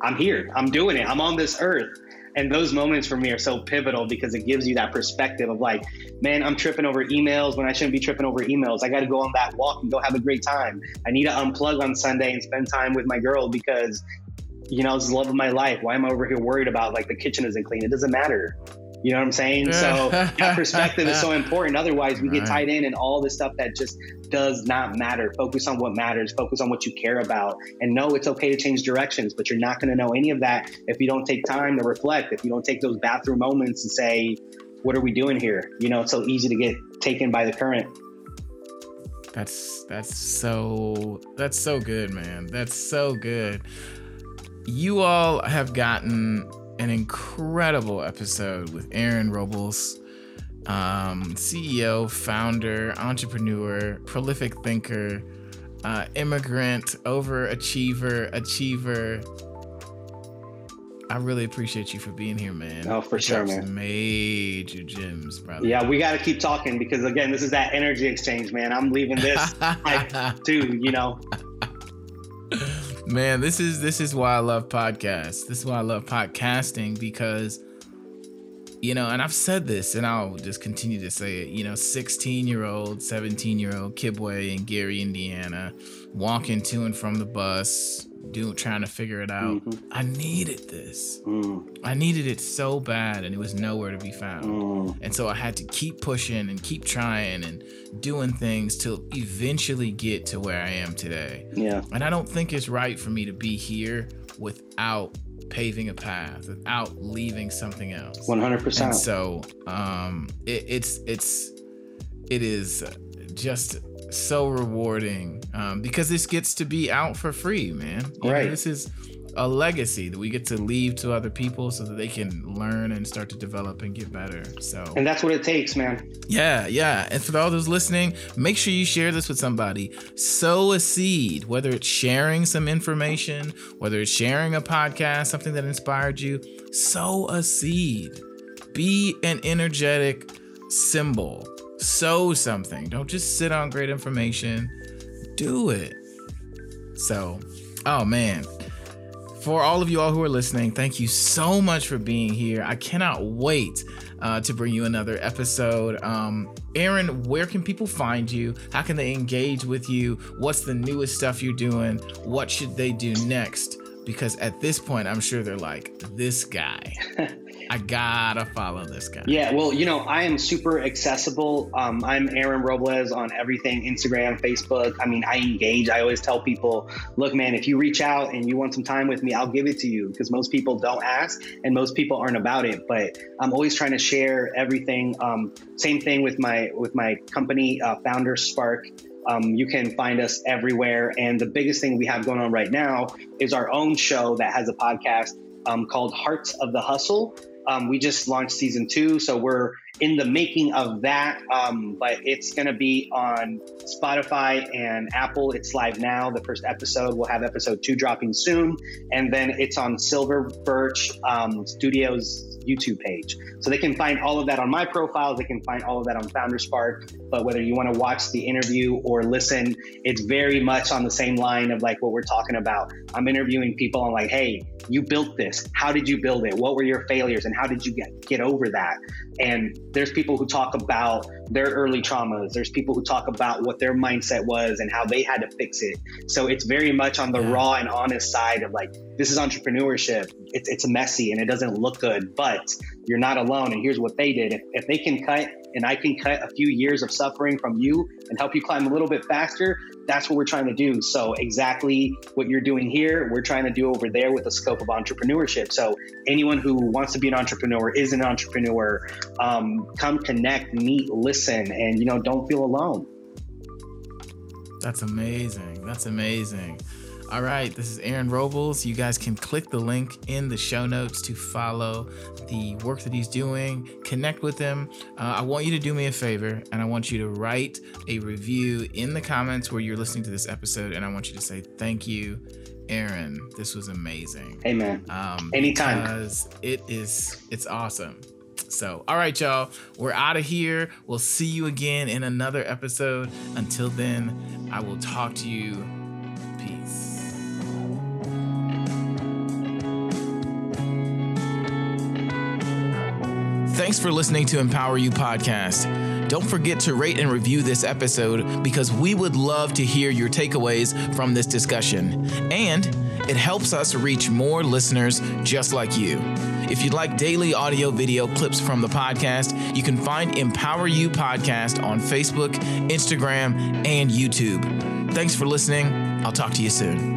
I'm here. I'm doing it. I'm on this earth. And those moments for me are so pivotal because it gives you that perspective of like, man, I'm tripping over emails when I shouldn't be tripping over emails. I got to go on that walk and go have a great time. I need to unplug on Sunday and spend time with my girl because you know, it's the love of my life. Why am I over here worried about like the kitchen isn't clean? It doesn't matter. You know what I'm saying? So that perspective is so important. Otherwise, we get tied in and all the stuff that just does not matter. Focus on what matters. Focus on what you care about. And know it's okay to change directions, but you're not going to know any of that if you don't take time to reflect. If you don't take those bathroom moments and say, "What are we doing here?" You know, it's so easy to get taken by the current. That's that's so that's so good, man. That's so good. You all have gotten an incredible episode with Aaron Robles, um, CEO, founder, entrepreneur, prolific thinker, uh, immigrant, overachiever, achiever. I really appreciate you for being here, man. Oh, for sure, man. Major gems, brother. Yeah, we got to keep talking because again, this is that energy exchange, man. I'm leaving this like, too, you know. Man, this is this is why I love podcasts. This is why I love podcasting because you know, and I've said this and I'll just continue to say it, you know, 16 year old, 17 year old Kibwe in Gary, Indiana, walking to and from the bus, doing trying to figure it out. Mm-hmm. I needed this. Mm. I needed it so bad and it was nowhere to be found. Mm. And so I had to keep pushing and keep trying and doing things to eventually get to where I am today. Yeah. And I don't think it's right for me to be here without paving a path, without leaving something else. 100%. And so um it, it's it's it is just so rewarding um, because this gets to be out for free, man. You right. Know, this is a legacy that we get to leave to other people so that they can learn and start to develop and get better. So And that's what it takes, man. Yeah, yeah. And for all those listening, make sure you share this with somebody. Sow a seed, whether it's sharing some information, whether it's sharing a podcast, something that inspired you, sow a seed. Be an energetic symbol sow something. Don't just sit on great information. Do it. So, oh man. For all of you all who are listening, thank you so much for being here. I cannot wait uh, to bring you another episode. Um, Aaron, where can people find you? How can they engage with you? What's the newest stuff you're doing? What should they do next? Because at this point, I'm sure they're like, this guy. I gotta follow this guy. Yeah, well, you know, I am super accessible. Um, I'm Aaron Robles on everything Instagram, Facebook. I mean, I engage. I always tell people, look, man, if you reach out and you want some time with me, I'll give it to you because most people don't ask and most people aren't about it. But I'm always trying to share everything. Um, same thing with my with my company, uh, Founder Spark. Um, you can find us everywhere. And the biggest thing we have going on right now is our own show that has a podcast um, called Hearts of the Hustle. Um, we just launched season two, so we're in the making of that. Um, but it's going to be on Spotify and Apple. It's live now. The first episode, we'll have episode two dropping soon. And then it's on Silver Birch um, Studios YouTube page. So they can find all of that on my profile. They can find all of that on Founder Spark. But whether you want to watch the interview or listen, it's very much on the same line of like what we're talking about. I'm interviewing people I'm like, hey, you built this. How did you build it? What were your failures and how did you get, get over that? And there's people who talk about their early traumas. There's people who talk about what their mindset was and how they had to fix it. So it's very much on the raw and honest side of like, this is entrepreneurship. It's, it's messy and it doesn't look good, but you're not alone. And here's what they did. If, if they can cut and I can cut a few years of suffering from you and help you climb a little bit faster, that's what we're trying to do. So, exactly what you're doing here, we're trying to do over there with the scope of entrepreneurship. So, anyone who wants to be an entrepreneur is an entrepreneur. Um, come connect, meet, listen, and you know, don't feel alone. That's amazing. That's amazing. All right, this is Aaron Robles. You guys can click the link in the show notes to follow the work that he's doing, connect with him. Uh, I want you to do me a favor and I want you to write a review in the comments where you're listening to this episode. And I want you to say, Thank you, Aaron. This was amazing. Amen. Um, Anytime. Because it is, it's awesome. So, all right, y'all, we're out of here. We'll see you again in another episode. Until then, I will talk to you. Peace. Thanks for listening to Empower You Podcast. Don't forget to rate and review this episode because we would love to hear your takeaways from this discussion. And it helps us reach more listeners just like you. If you'd like daily audio video clips from the podcast, you can find Empower You Podcast on Facebook, Instagram, and YouTube. Thanks for listening. I'll talk to you soon.